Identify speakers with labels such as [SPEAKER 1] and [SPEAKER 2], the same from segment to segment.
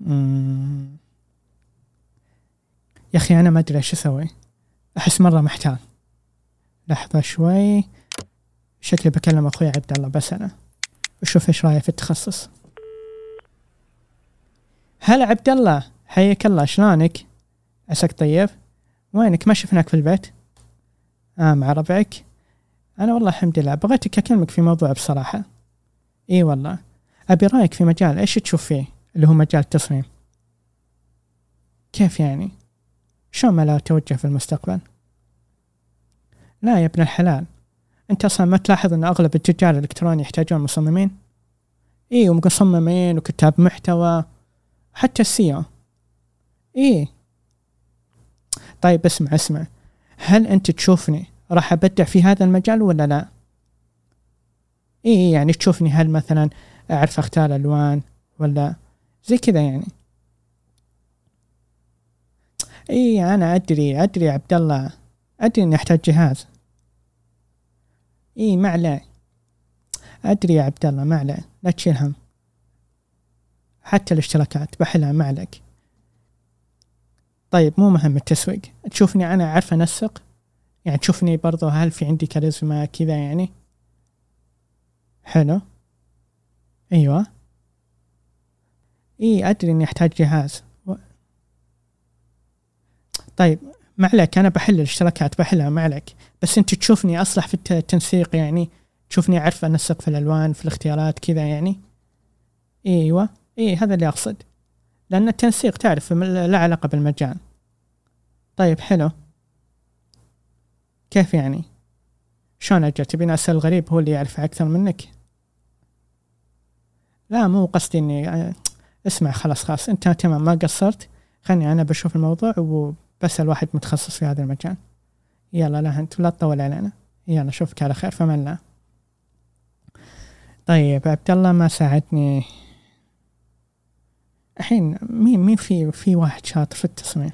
[SPEAKER 1] مم. يا أخي أنا ما أدري إيش أسوي. أحس مرة محتار. لحظة شوي. شكلي بكلم أخوي عبد الله بسأله وشوف إيش رأيه في التخصص. هلا عبد الله. حياك الله. شلونك؟ عساك طيب؟ وينك؟ ما شفناك في البيت. آه مع ربعك. أنا والله الحمد لله. بغيتك أكلمك في موضوع بصراحة. إي والله. أبي رأيك في مجال. إيش تشوف فيه؟ اللي هو مجال التصميم. كيف يعني؟ شلون ما لا توجه في المستقبل؟ لا يا ابن الحلال. أنت أصلا ما تلاحظ أن أغلب التجار الإلكتروني يحتاجون مصممين؟ اي ومصممين وكتاب محتوى حتى السيو إيه. طيب اسمع اسمع. هل أنت تشوفني راح أبدع في هذا المجال ولا لا؟ إيه يعني تشوفني هل مثلا أعرف أختار ألوان ولا زي كذا يعني. اي أنا أدري أدري يا عبد الله. أدري إني أحتاج جهاز. اي ما عليه. أدري يا عبد الله ما عليه. لا تشيل هم. حتى الاشتراكات بحلها ما عليك. طيب مو مهم التسويق. تشوفني أنا أعرف أنسق؟ يعني تشوفني برضو هل في عندي كاريزما كذا يعني؟ حلو. أيوه. إي أدري إني أحتاج جهاز. و... طيب ما عليك أنا بحل الاشتراكات بحلها ما عليك. بس أنت تشوفني أصلح في التنسيق يعني تشوفني أعرف انسق في الألوان في الاختيارات كذا يعني. إيوه إي هذا اللي أقصد. لأن التنسيق تعرف لا علاقة بالمجال طيب حلو. كيف يعني؟ شلون أجل؟ تبين أسأل الغريب هو اللي يعرف أكثر منك؟ لا مو قصدي إني اسمع خلاص خلاص انت تمام ما قصرت. خلني أنا بشوف الموضوع وبسال واحد متخصص في هذا المجال. يلا لا انت لا تطول علينا. يلا أشوفك على خير فمن الله. طيب عبد الله ما ساعدني. الحين مين مين في في واحد شاطر في التصميم.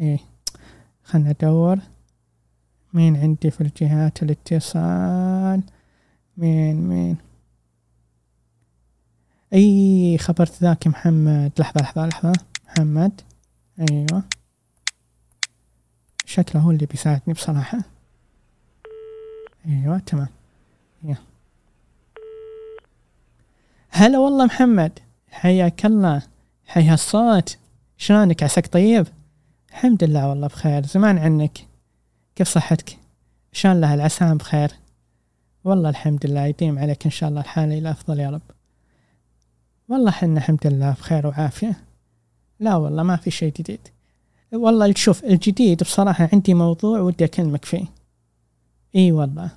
[SPEAKER 1] إيه. خلنا ادور مين عندي في الجهات الاتصال؟ مين مين؟ أي خبرت ذاك محمد؟ لحظة لحظة لحظة. محمد. أيوه. شكله هو اللي بيساعدني بصراحة. أيوه تمام. يا. هلا والله محمد. حياك الله. حيا الصوت شلونك عساك طيب؟ الحمد لله والله بخير. زمان عنك. كيف صحتك؟ شلون الله العسام بخير. والله الحمد لله. يديم عليك إن شاء الله الحال إلى أفضل يا رب. والله حنا الحمد لله بخير وعافية. لا والله ما في شيء جديد. والله شوف الجديد بصراحة عندي موضوع ودي أكلمك فيه. إي والله.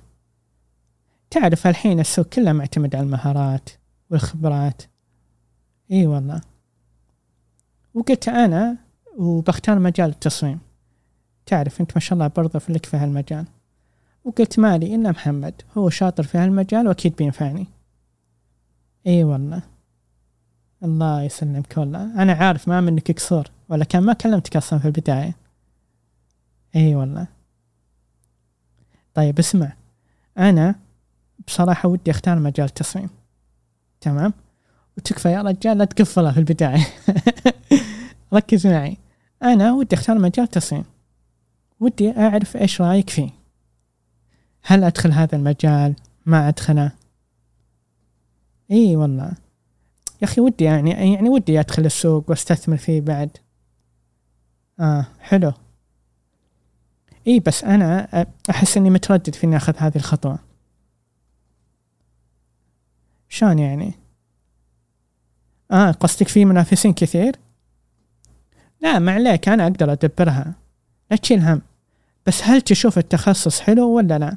[SPEAKER 1] تعرف الحين السوق كله معتمد على المهارات والخبرات. إي والله. وقلت أنا وبختار مجال التصميم. تعرف أنت ما شاء الله برضه لك في هالمجال. وقلت مالي إلا محمد هو شاطر في هالمجال وأكيد بينفعني. إي والله. الله يسلمك والله. أنا عارف ما منك قصور ولا كان ما كلمتك أصلا في البداية. إي والله. طيب اسمع. أنا بصراحة ودي أختار مجال التصميم. تمام؟ وتكفى يا رجال لا تقفلها في البداية. ركز معي. أنا ودي أختار مجال تصميم ودي أعرف إيش رأيك فيه. هل أدخل هذا المجال؟ ما أدخله. إي والله. يا أخي ودي يعني يعني ودي أدخل السوق وأستثمر فيه بعد. آه حلو. إي بس أنا أحس إني متردد في إني أخذ هذه الخطوة. شلون يعني؟ آه قصدك في منافسين كثير؟ لا ما عليك أنا أقدر أدبرها. لا تشيل هم. بس هل تشوف التخصص حلو ولا لا؟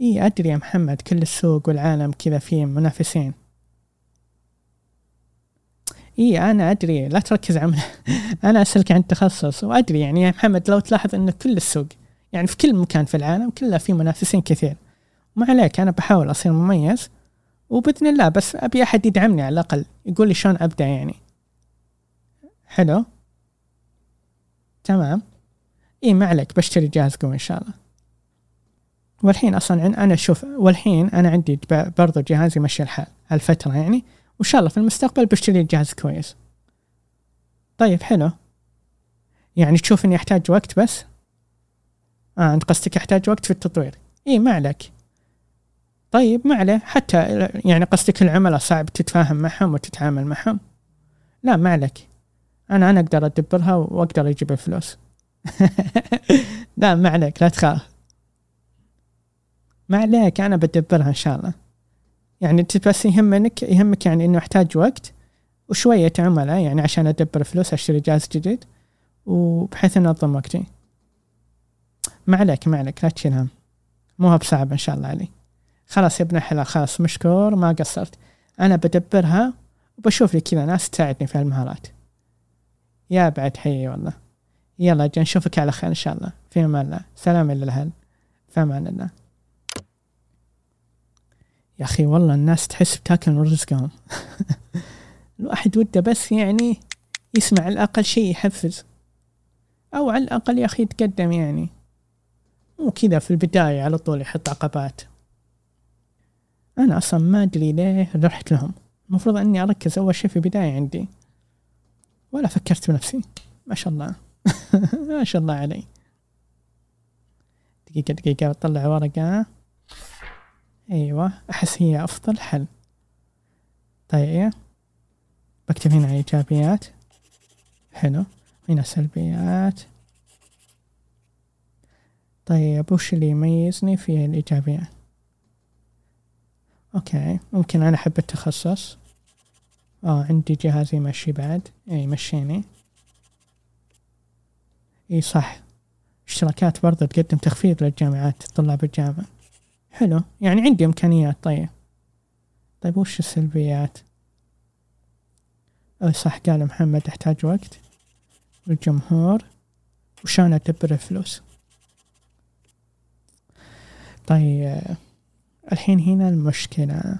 [SPEAKER 1] إي أدري يا محمد كل السوق والعالم كذا فيه منافسين. اي أنا أدري. لا تركز على أنا أسألك عن التخصص وأدري يعني يا محمد لو تلاحظ ان كل السوق يعني في كل مكان في العالم كله في منافسين كثير. ما عليك أنا بحاول أصير مميز وبإذن الله بس أبي أحد يدعمني على الأقل يقول لي شلون أبدأ يعني. حلو؟ تمام. اي ما عليك بشتري جهاز قوي إن شاء الله. والحين أصلا أنا شوف والحين أنا عندي برضو جهاز يمشي الحال هالفترة يعني. وان شاء الله في المستقبل بشتري جهاز كويس. طيب حلو. يعني تشوف إني أحتاج وقت بس؟ آه أنت قصدك أحتاج وقت في التطوير. إي ما عليك. طيب ما عليه. حتى يعني قصدك العملاء صعب تتفاهم معهم وتتعامل معهم. لا ما عليك. أنا أنا أقدر أدبرها وأقدر أجيب الفلوس لا ما عليك. لا تخاف. ما عليك. أنا بدبرها إن شاء الله. يعني انت بس يهمك يهمك يعني إنه احتاج وقت وشوية عملاء يعني عشان أدبر فلوس أشتري جهاز جديد وبحيث أنظم وقتي. ما عليك ما عليك لا تشيل هم مو بصعب إن شاء الله علي. خلاص يا ابن الحلال خلاص مشكور ما قصرت. أنا بدبرها وبشوف لي كذا ناس تساعدني في هالمهارات. يا بعد حي والله. يلا جا نشوفك على خير إن شاء الله. في أمان الله. سلام للاهل في أمان الله. يا أخي والله الناس تحس بتاكل من رزقهم الواحد وده بس يعني يسمع على الأقل شيء يحفز. أو على الأقل يا أخي يتقدم يعني. مو كذا في البداية على طول يحط عقبات. أنا أصلا ما أدري ليه رحت لهم. المفروض إني أركز أول شيء في البداية عندي. ولا فكرت بنفسي. ما شاء الله. ما شاء الله علي. دقيقة دقيقة بطلع ورقة. أيوه أحس هي أفضل حل. طيب بكتب هنا إيجابيات. حلو. هنا سلبيات. طيب وش اللي يميزني في الايجابيات أوكي ممكن أنا أحب التخصص. آه عندي جهاز يمشي بعد اي يمشيني. إي صح. اشتراكات برضه تقدم تخفيض للجامعات طلاب الجامعة. حلو. يعني عندي إمكانيات طيب. طيب وش السلبيات؟ أي صح قال محمد احتاج وقت. والجمهور؟ وشان أدبر الفلوس؟ طيب الحين هنا المشكلة.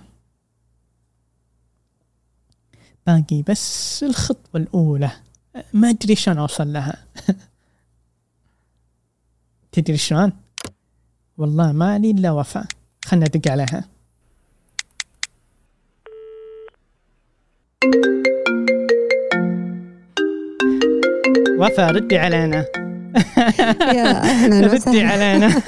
[SPEAKER 1] باقي بس الخطوة الأولى. ما أدري شلون أوصل لها. تدري شلون؟ والله ما لي إلا وفاء. خلنا ندق عليها. وفاء ردي علينا.
[SPEAKER 2] يا أهلا
[SPEAKER 1] ردي
[SPEAKER 2] وسهلا.
[SPEAKER 1] علينا.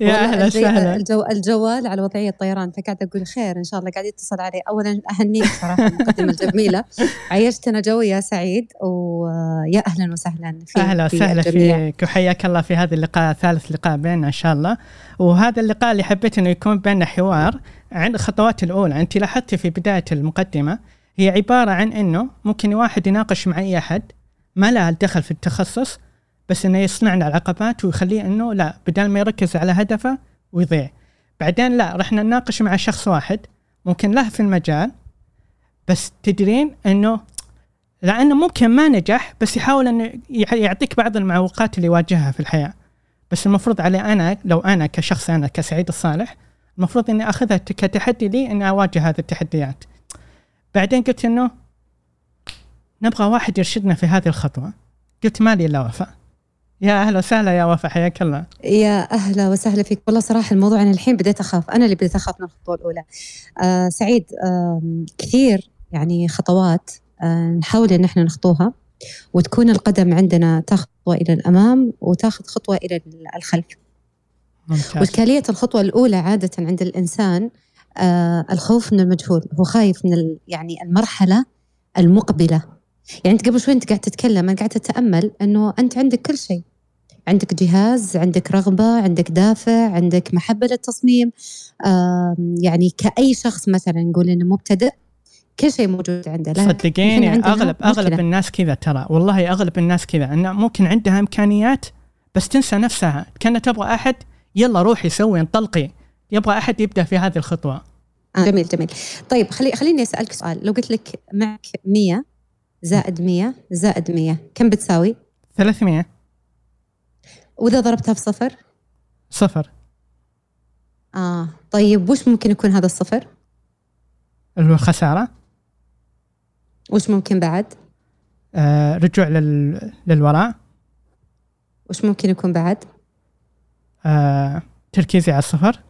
[SPEAKER 1] يا
[SPEAKER 2] أهلا
[SPEAKER 1] وسهلا.
[SPEAKER 2] الجو الجوال على وضعية الطيران فقاعدة أقول خير إن شاء الله قاعد يتصل علي. أولا أهنيك صراحة المقدمة الجميلة. عيشتنا جو يا سعيد ويا أهلا وسهلا في أهلا
[SPEAKER 1] وسهلا. فيك وحياك الله في هذا اللقاء ثالث لقاء بيننا إن شاء الله. وهذا اللقاء اللي حبيت إنه يكون بيننا حوار عن الخطوات الأولى. أنت لاحظتي في بداية المقدمة هي عبارة عن إنه ممكن واحد يناقش مع اي أحد ما له دخل في التخصص بس إنه يصنع له العقبات ويخليه إنه لا بدل ما يركز على هدفه ويضيع. بعدين لا رحنا نناقش مع شخص واحد ممكن له في المجال بس تدرين إنه لأنه ممكن ما نجح بس يحاول إنه يع- يعطيك بعض المعوقات اللي يواجهها في الحياة. بس المفروض علي أنا لو أنا كشخص أنا كسعيد الصالح المفروض إني أخذها كتحدي لي إني أواجه هذه التحديات. بعدين قلت إنه نبغى واحد يرشدنا في هذه الخطوة. قلت مالي إلا وفاء. يا أهلا وسهلا يا وفاء حياك الله.
[SPEAKER 2] يا أهلا وسهلا فيك. والله صراحة الموضوع أنا الحين بديت أخاف. أنا اللي بديت أخاف من الخطوة الأولى. آه سعيد آم، كثير يعني خطوات آه نحاول إن إحنا نخطوها وتكون القدم عندنا تاخذ خطوة إلى الأمام وتاخذ خطوة إلى الخلف.
[SPEAKER 1] ممتاز.
[SPEAKER 2] وإشكالية الخطوة الأولى عادة عند الإنسان آه الخوف من المجهول. هو خايف من ال- يعني المرحلة المقبلة. يعني أنت قبل شوي أنت قاعد تتكلم أنا قاعد أتأمل أنه أنت عندك كل شيء. عندك جهاز عندك رغبة عندك دافع عندك محبة للتصميم يعني كأي شخص مثلا نقول إنه مبتدئ كل شيء موجود عنده.
[SPEAKER 1] صدقيني اغلب أغلب
[SPEAKER 2] مشكلة.
[SPEAKER 1] الناس كذا ترى. والله أغلب الناس كذا. انه ممكن عندها إمكانيات بس تنسى نفسها. كأنها تبغى أحد يلا روحي سوي انطلقي. يبغى أحد يبدأ في هذه الخطوة.
[SPEAKER 2] آه جميل جميل. طيب خلي خليني أسألك سؤال. لو قلت لك معك 100 زائد 100 زائد 100 كم بتساوي؟
[SPEAKER 1] 300
[SPEAKER 2] وإذا ضربتها في صفر؟
[SPEAKER 1] صفر.
[SPEAKER 2] آه طيب وش ممكن يكون هذا الصفر؟
[SPEAKER 1] الخساره
[SPEAKER 2] وش ممكن بعد؟
[SPEAKER 1] آه رجوع لل... للوراء.
[SPEAKER 2] وش ممكن يكون بعد؟
[SPEAKER 1] آه تركيزي على الصفر.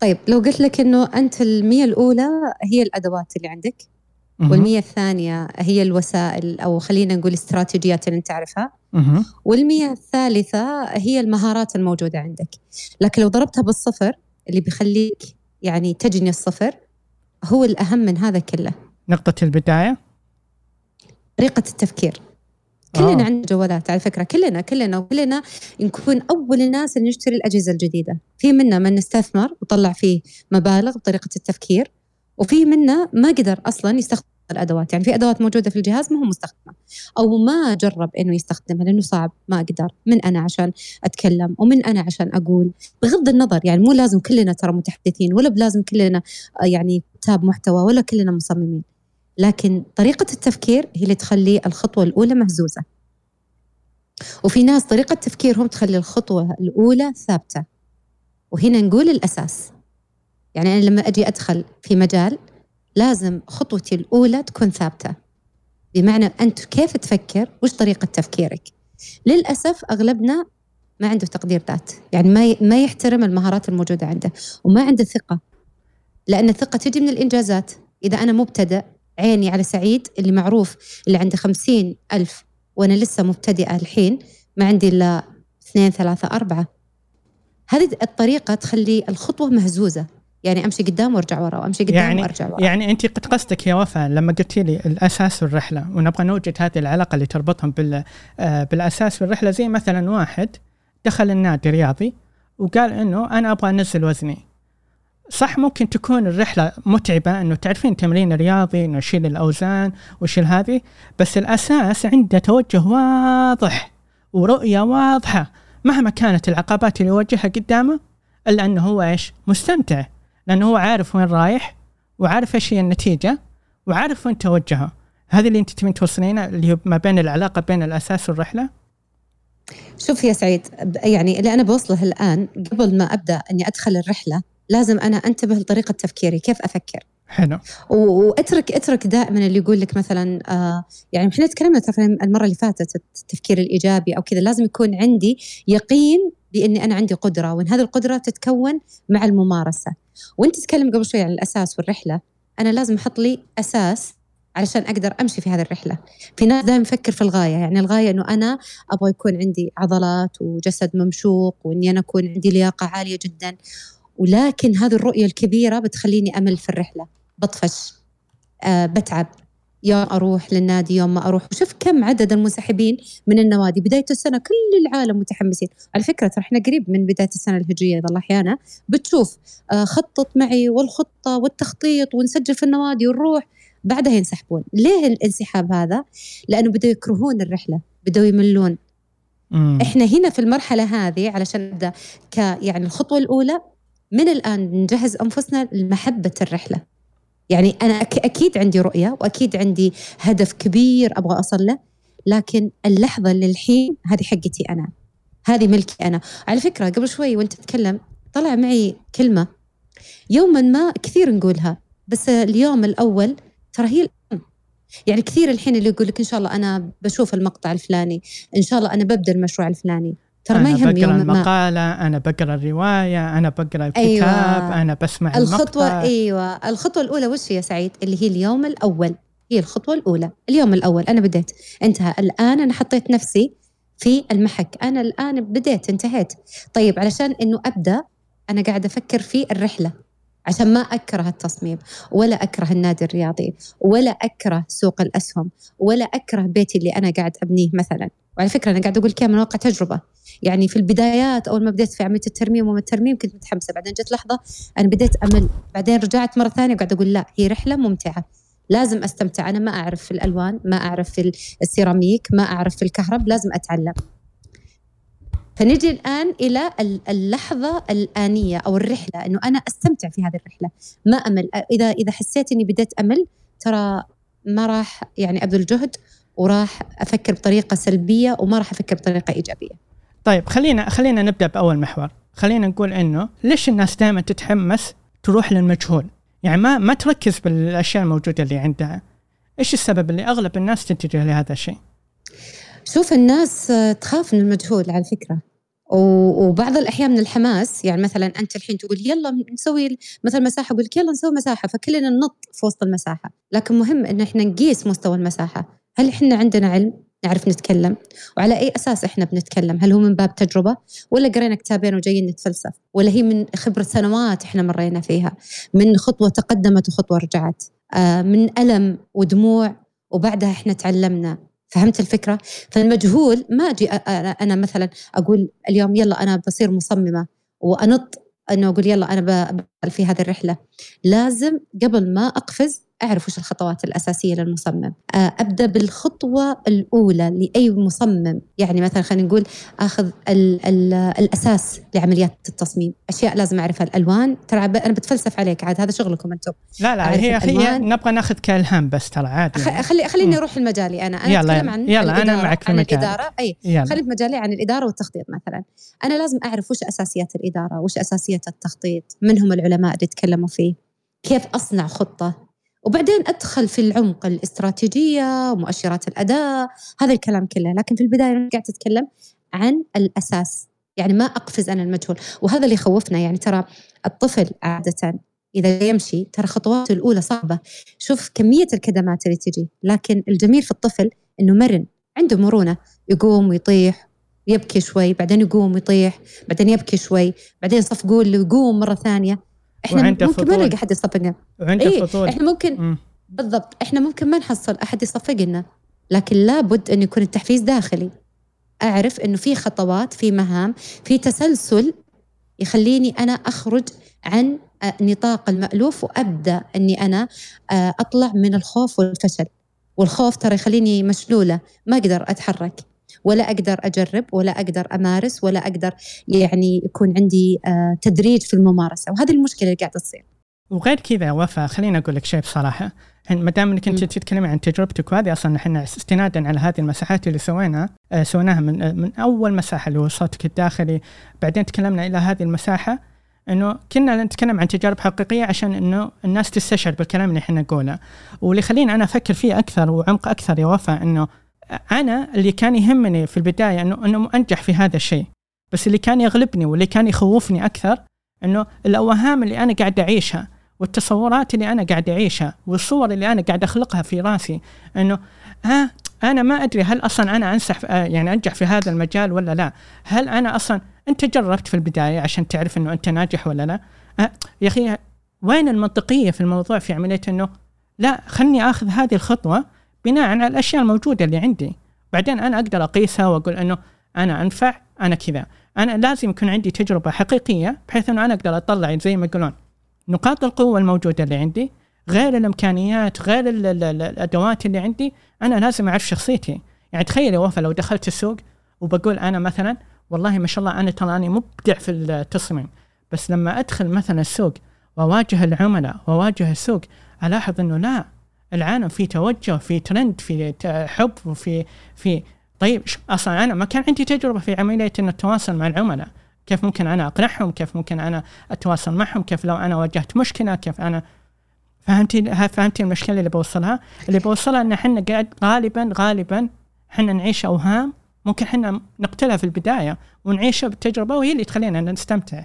[SPEAKER 2] طيب لو قلت لك إنه أنت المية الأولى هي الأدوات اللي عندك. والمية الثانية هي الوسائل أو خلينا نقول الاستراتيجيات اللي أنت تعرفها. والمية الثالثة هي المهارات الموجودة عندك. لكن لو ضربتها بالصفر اللي بيخليك يعني تجني الصفر هو الأهم من هذا كله.
[SPEAKER 1] نقطة البداية؟
[SPEAKER 2] طريقة التفكير. كلنا
[SPEAKER 1] آه.
[SPEAKER 2] عندنا جوالات على فكرة كلنا كلنا وكلنا نكون أول الناس اللي نشتري الأجهزة الجديدة. في منا من استثمر وطلع فيه مبالغ بطريقة التفكير وفي منا ما قدر أصلا يستخدم الأدوات. يعني في أدوات موجودة في الجهاز ما هو مستخدمة. أو ما جرب إنه يستخدمها لأنه صعب ما أقدر. من أنا عشان أتكلم ومن أنا عشان أقول. بغض النظر يعني مو لازم كلنا ترى متحدثين ولا بلازم كلنا آه، يعني كتاب محتوى ولا كلنا مصممين. لكن طريقة التفكير هي اللي تخلي الخطوة الأولى مهزوزة. وفي ناس طريقة تفكيرهم تخلي الخطوة الأولى ثابتة. وهنا نقول الأساس. يعني أنا لما أجي أدخل في مجال لازم خطوتي الأولى تكون ثابتة. بمعنى أنت كيف تفكر؟ وش طريقة تفكيرك؟ للأسف أغلبنا ما عنده تقدير ذات. يعني ما ما يحترم المهارات الموجودة عنده وما عنده ثقة. لأن الثقة تجي من الإنجازات. إذا أنا مبتدأ عيني على سعيد اللي معروف اللي عنده خمسين ألف وأنا لسه مبتدئة الحين ما عندي إلا اثنين ثلاثة أربعة. هذه الطريقة تخلي الخطوة مهزوزة. يعني أمشي قدام وأرجع ورا وأمشي قدام
[SPEAKER 1] يعني
[SPEAKER 2] وأرجع ورا.
[SPEAKER 1] يعني انت قد قصدك يا وفاء لما قلت لي الأساس والرحلة ونبغى نوجد هذه العلاقة اللي تربطهم بال آه، بالأساس والرحلة. زي مثلا واحد دخل النادي رياضي وقال إنه أنا أبغى أنزل وزني. صح ممكن تكون الرحلة متعبة إنه تعرفين تمرين رياضي إنه يشيل الأوزان ويشيل هذه بس الأساس عنده توجه واضح ورؤية واضحة مهما كانت العقبات اللي يواجهها قدامه إلا إنه هو إيش؟ مستمتع. لأنه هو عارف وين رايح وعارف إيش هي النتيجة وعارف وين توجهه. هذه اللي أنت تبين توصلينه اللي هو ما بين العلاقة بين الأساس والرحلة؟
[SPEAKER 2] شوف يا سعيد يعني اللي أنا بوصله الآن قبل ما أبدأ أني أدخل الرحلة لازم أنا أنتبه لطريقة تفكيري كيف أفكر؟
[SPEAKER 1] حلو.
[SPEAKER 2] واترك اترك دائما اللي يقول لك مثلا آه يعني إحنا تكلمنا ترى المرة اللي فاتت التفكير الإيجابي أو كذا لازم يكون عندي يقين بإني أنا عندي قدرة وإن هذه القدرة تتكون مع الممارسة. وأنت تتكلم قبل شوي عن الأساس والرحلة. أنا لازم أحط لي أساس علشان أقدر أمشي في هذه الرحلة. في ناس دائما يفكر في الغاية يعني الغاية إنه أنا أبغى يكون عندي عضلات وجسد ممشوق وإني أنا أكون عندي لياقة عالية جدا. ولكن هذه الرؤية الكبيرة بتخليني أمل في الرحلة. بطفش آه بتعب يوم أروح للنادي يوم ما أروح. وشوف كم عدد المنسحبين من النوادي. بداية السنة كل العالم متحمسين. على فكرة ترى إحنا قريب من بداية السنة الهجرية إذا الله أحيانا بتشوف آه خطط معي والخطة والتخطيط ونسجل في النوادي ونروح. بعدها ينسحبون. ليه الانسحاب هذا؟ لأنه بدأوا يكرهون الرحلة بدأوا يملون.
[SPEAKER 1] مم.
[SPEAKER 2] إحنا هنا في المرحلة هذه علشان نبدأ ك يعني الخطوة الأولى من الآن نجهز أنفسنا لمحبة الرحلة. يعني أنا أك أكيد عندي رؤية وأكيد عندي هدف كبير أبغى أصل له لكن اللحظة اللي الحين هذه حقتي أنا هذه ملكي أنا على فكرة قبل شوي وأنت تتكلم طلع معي كلمة يوما ما كثير نقولها بس اليوم الأول ترى هي. يعني كثير الحين اللي يقول لك إن شاء الله أنا بشوف المقطع الفلاني إن شاء الله أنا ببدأ المشروع الفلاني ترى ما يهم
[SPEAKER 1] بقرأ
[SPEAKER 2] يوم ما
[SPEAKER 1] المقالة أنا بقرأ الرواية أنا بقرأ الكتاب
[SPEAKER 2] أيوة.
[SPEAKER 1] أنا بسمع
[SPEAKER 2] الخطوة
[SPEAKER 1] المقطع.
[SPEAKER 2] أيوة. الخطوة الأولى وش هي يا سعيد؟ اللي هي اليوم الأول. هي الخطوة الأولى. اليوم الأول. أنا بديت. انتهى. الآن أنا حطيت نفسي في المحك. أنا الآن بديت. انتهيت. طيب علشان إنه أبدأ أنا قاعدة أفكر في الرحلة. عشان ما أكره التصميم ولا أكره النادي الرياضي ولا أكره سوق الأسهم ولا أكره بيتي اللي أنا قاعد أبنيه مثلا. وعلى فكرة أنا قاعدة أقول كذا من واقع تجربة. يعني في البدايات أول ما بديت في عملية الترميم وما الترميم كنت متحمسة بعدين جت لحظة أنا بديت أمل بعدين رجعت مرة ثانية وقاعدة أقول لا هي رحلة ممتعة. لازم أستمتع أنا ما أعرف في الألوان ما أعرف في السيراميك ما أعرف في الكهرب لازم أتعلم. فنجي الآن إلى ال- اللحظة الآنية أو الرحلة إنه أنا أستمتع في هذه الرحلة. ما أمل. إذا إذا حسيت إني بديت أمل ترى ما راح يعني أبذل جهد وراح أفكر بطريقة سلبية وما راح أفكر بطريقة إيجابية.
[SPEAKER 1] طيب خلينا خلينا نبدأ بأول محور. خلينا نقول إنه ليش الناس دائما تتحمس تروح للمجهول؟ يعني ما ما تركز بالأشياء الموجودة اللي عندها. إيش السبب اللي أغلب الناس تتجه لهذا الشيء؟
[SPEAKER 2] شوف الناس تخاف من المجهول على فكرة. وبعض الأحيان من الحماس. يعني مثلا أنت الحين تقول يلا نسوي مثلا مساحة أقول لك يلا نسوي مساحة فكلنا ننط في وسط المساحة. لكن مهم إن إحنا نقيس مستوى المساحة. هل إحنا عندنا علم؟ نعرف نتكلم. وعلى أي أساس إحنا بنتكلم؟ هل هو من باب تجربة؟ ولا قرينا كتابين وجايين نتفلسف؟ ولا هي من خبرة سنوات إحنا مرينا فيها؟ من خطوة تقدمت وخطوة رجعت. آه من ألم ودموع وبعدها إحنا تعلمنا. فهمت الفكرة؟ فالمجهول ما أجي أنا مثلا أقول اليوم يلا أنا بصير مصممة وأنط إنه أقول يلا أنا في هذه الرحلة. لازم قبل ما أقفز أعرف وش الخطوات الأساسية للمصمم. آه، أبدأ بالخطوة الأولى لأي مصمم. يعني مثلا خلينا نقول أخذ ال ال الأساس لعمليات التصميم. أشياء لازم أعرفها. الألوان. ترى أنا بتفلسف عليك عاد. هذا شغلكم أنتم.
[SPEAKER 1] لا لا هي هي نبغى ناخذ كألهام بس ترى عادي
[SPEAKER 2] خلي خليني أروح لمجالي أنا. أنا
[SPEAKER 1] يلا أتكلم عن يلا أنا معك في
[SPEAKER 2] مجال الإدارة. أي خلي في مجالي عن الإدارة والتخطيط مثلا. أنا لازم أعرف وش أساسيات الإدارة وش أساسيات التخطيط من هم العلماء اللي تكلموا فيه كيف أصنع خطة وبعدين أدخل في العمق الاستراتيجية ومؤشرات الأداء هذا الكلام كله. لكن في البداية أنا قاعدة أتكلم عن الأساس يعني ما أقفز أنا المجهول. وهذا اللي يخوفنا يعني ترى الطفل عادة إذا يمشي ترى خطواته الأولى صعبة. شوف كمية الكدمات اللي تجي. لكن الجميل في الطفل إنه مرن عنده مرونة. يقوم ويطيح يبكي شوي بعدين يقوم ويطيح بعدين يبكي شوي بعدين يصفقوا له ويقوم مرة ثانية. إحنا ممكن. ما نلقى حد يصفقنا
[SPEAKER 1] وعنده إيه؟
[SPEAKER 2] إحنا ممكن م. بالضبط إحنا ممكن ما نحصل أحد يصفق لنا لكن لابد انه يكون التحفيز داخلي أعرف إنه في خطوات في مهام في تسلسل يخليني أنا أخرج عن آه، نطاق المألوف وأبدأ إني أنا آه، أطلع من الخوف والفشل والخوف ترى يخليني مشلولة ما أقدر أتحرك ولا أقدر أجرب ولا أقدر أمارس ولا أقدر يعني يكون عندي آه، تدريج في الممارسة. وهذه المشكلة اللي قاعدة تصير.
[SPEAKER 1] وغير كذا وفاء خليني أقول لك شيء بصراحة. ما دام إنك أنت تتكلمي عن تجربتك وهذه أصلا إحنا استنادا على هذه المساحات اللي سويناها آه سويناها من آه من أول مساحة اللي هو صوتك الداخلي. بعدين تكلمنا إلى هذه المساحة إنه كنا نتكلم عن تجارب حقيقية عشان إنه الناس تستشعر بالكلام اللي إحنا نقوله. واللي يخليني أنا أفكر فيه أكثر وعمق أكثر يا وفاء إنه أنا اللي كان يهمني في البداية انه إنه أنجح في هذا الشيء. بس اللي كان يغلبني واللي كان يخوفني أكثر إنه الأوهام اللي أنا قاعد أعيشها والتصورات اللي أنا قاعد أعيشها والصور اللي أنا قاعد أخلقها في راسي إنه ها أنا ما أدري هل أصلا أنا أنسح آه، يعني أنجح في هذا المجال ولا لا. هل أنا أصلا أنت جربت في البداية عشان تعرف إنه أنت ناجح ولا لا؟ أه يا أخي وين المنطقية في الموضوع في عملية إنه لا خلني آخذ هذه الخطوة بناء على الأشياء الموجودة اللي عندي. بعدين أنا أقدر أقيسها وأقول أنه أنا أنفع أنا كذا. أنا لازم يكون عندي تجربة حقيقية بحيث أنه أنا أقدر أطلع زي ما يقولون نقاط القوة الموجودة اللي عندي غير الإمكانيات غير الأدوات اللي عندي. أنا لازم أعرف شخصيتي. يعني تخيل يا وفا لو دخلت السوق وبقول أنا مثلا والله ما شاء الله أنا تراني مبدع في التصميم. بس لما أدخل مثلا السوق وأواجه العملاء وأواجه السوق ألاحظ أنه لا العالم في توجه في ترند في حب وفي في طيب أصلا أنا ما كان عندي تجربة في عملية إن التواصل مع العملاء. كيف ممكن أنا أقنعهم؟ كيف ممكن أنا أتواصل معهم؟ كيف لو أنا واجهت مشكلة؟ كيف أنا فهمتي فهمتي المشكلة اللي بوصلها؟ اللي بوصلها إن إحنا قاعد غالبا غالبا إحنا نعيش أوهام ممكن إحنا نقتلها في البداية ونعيشها بالتجربة وهي اللي تخلينا نستمتع.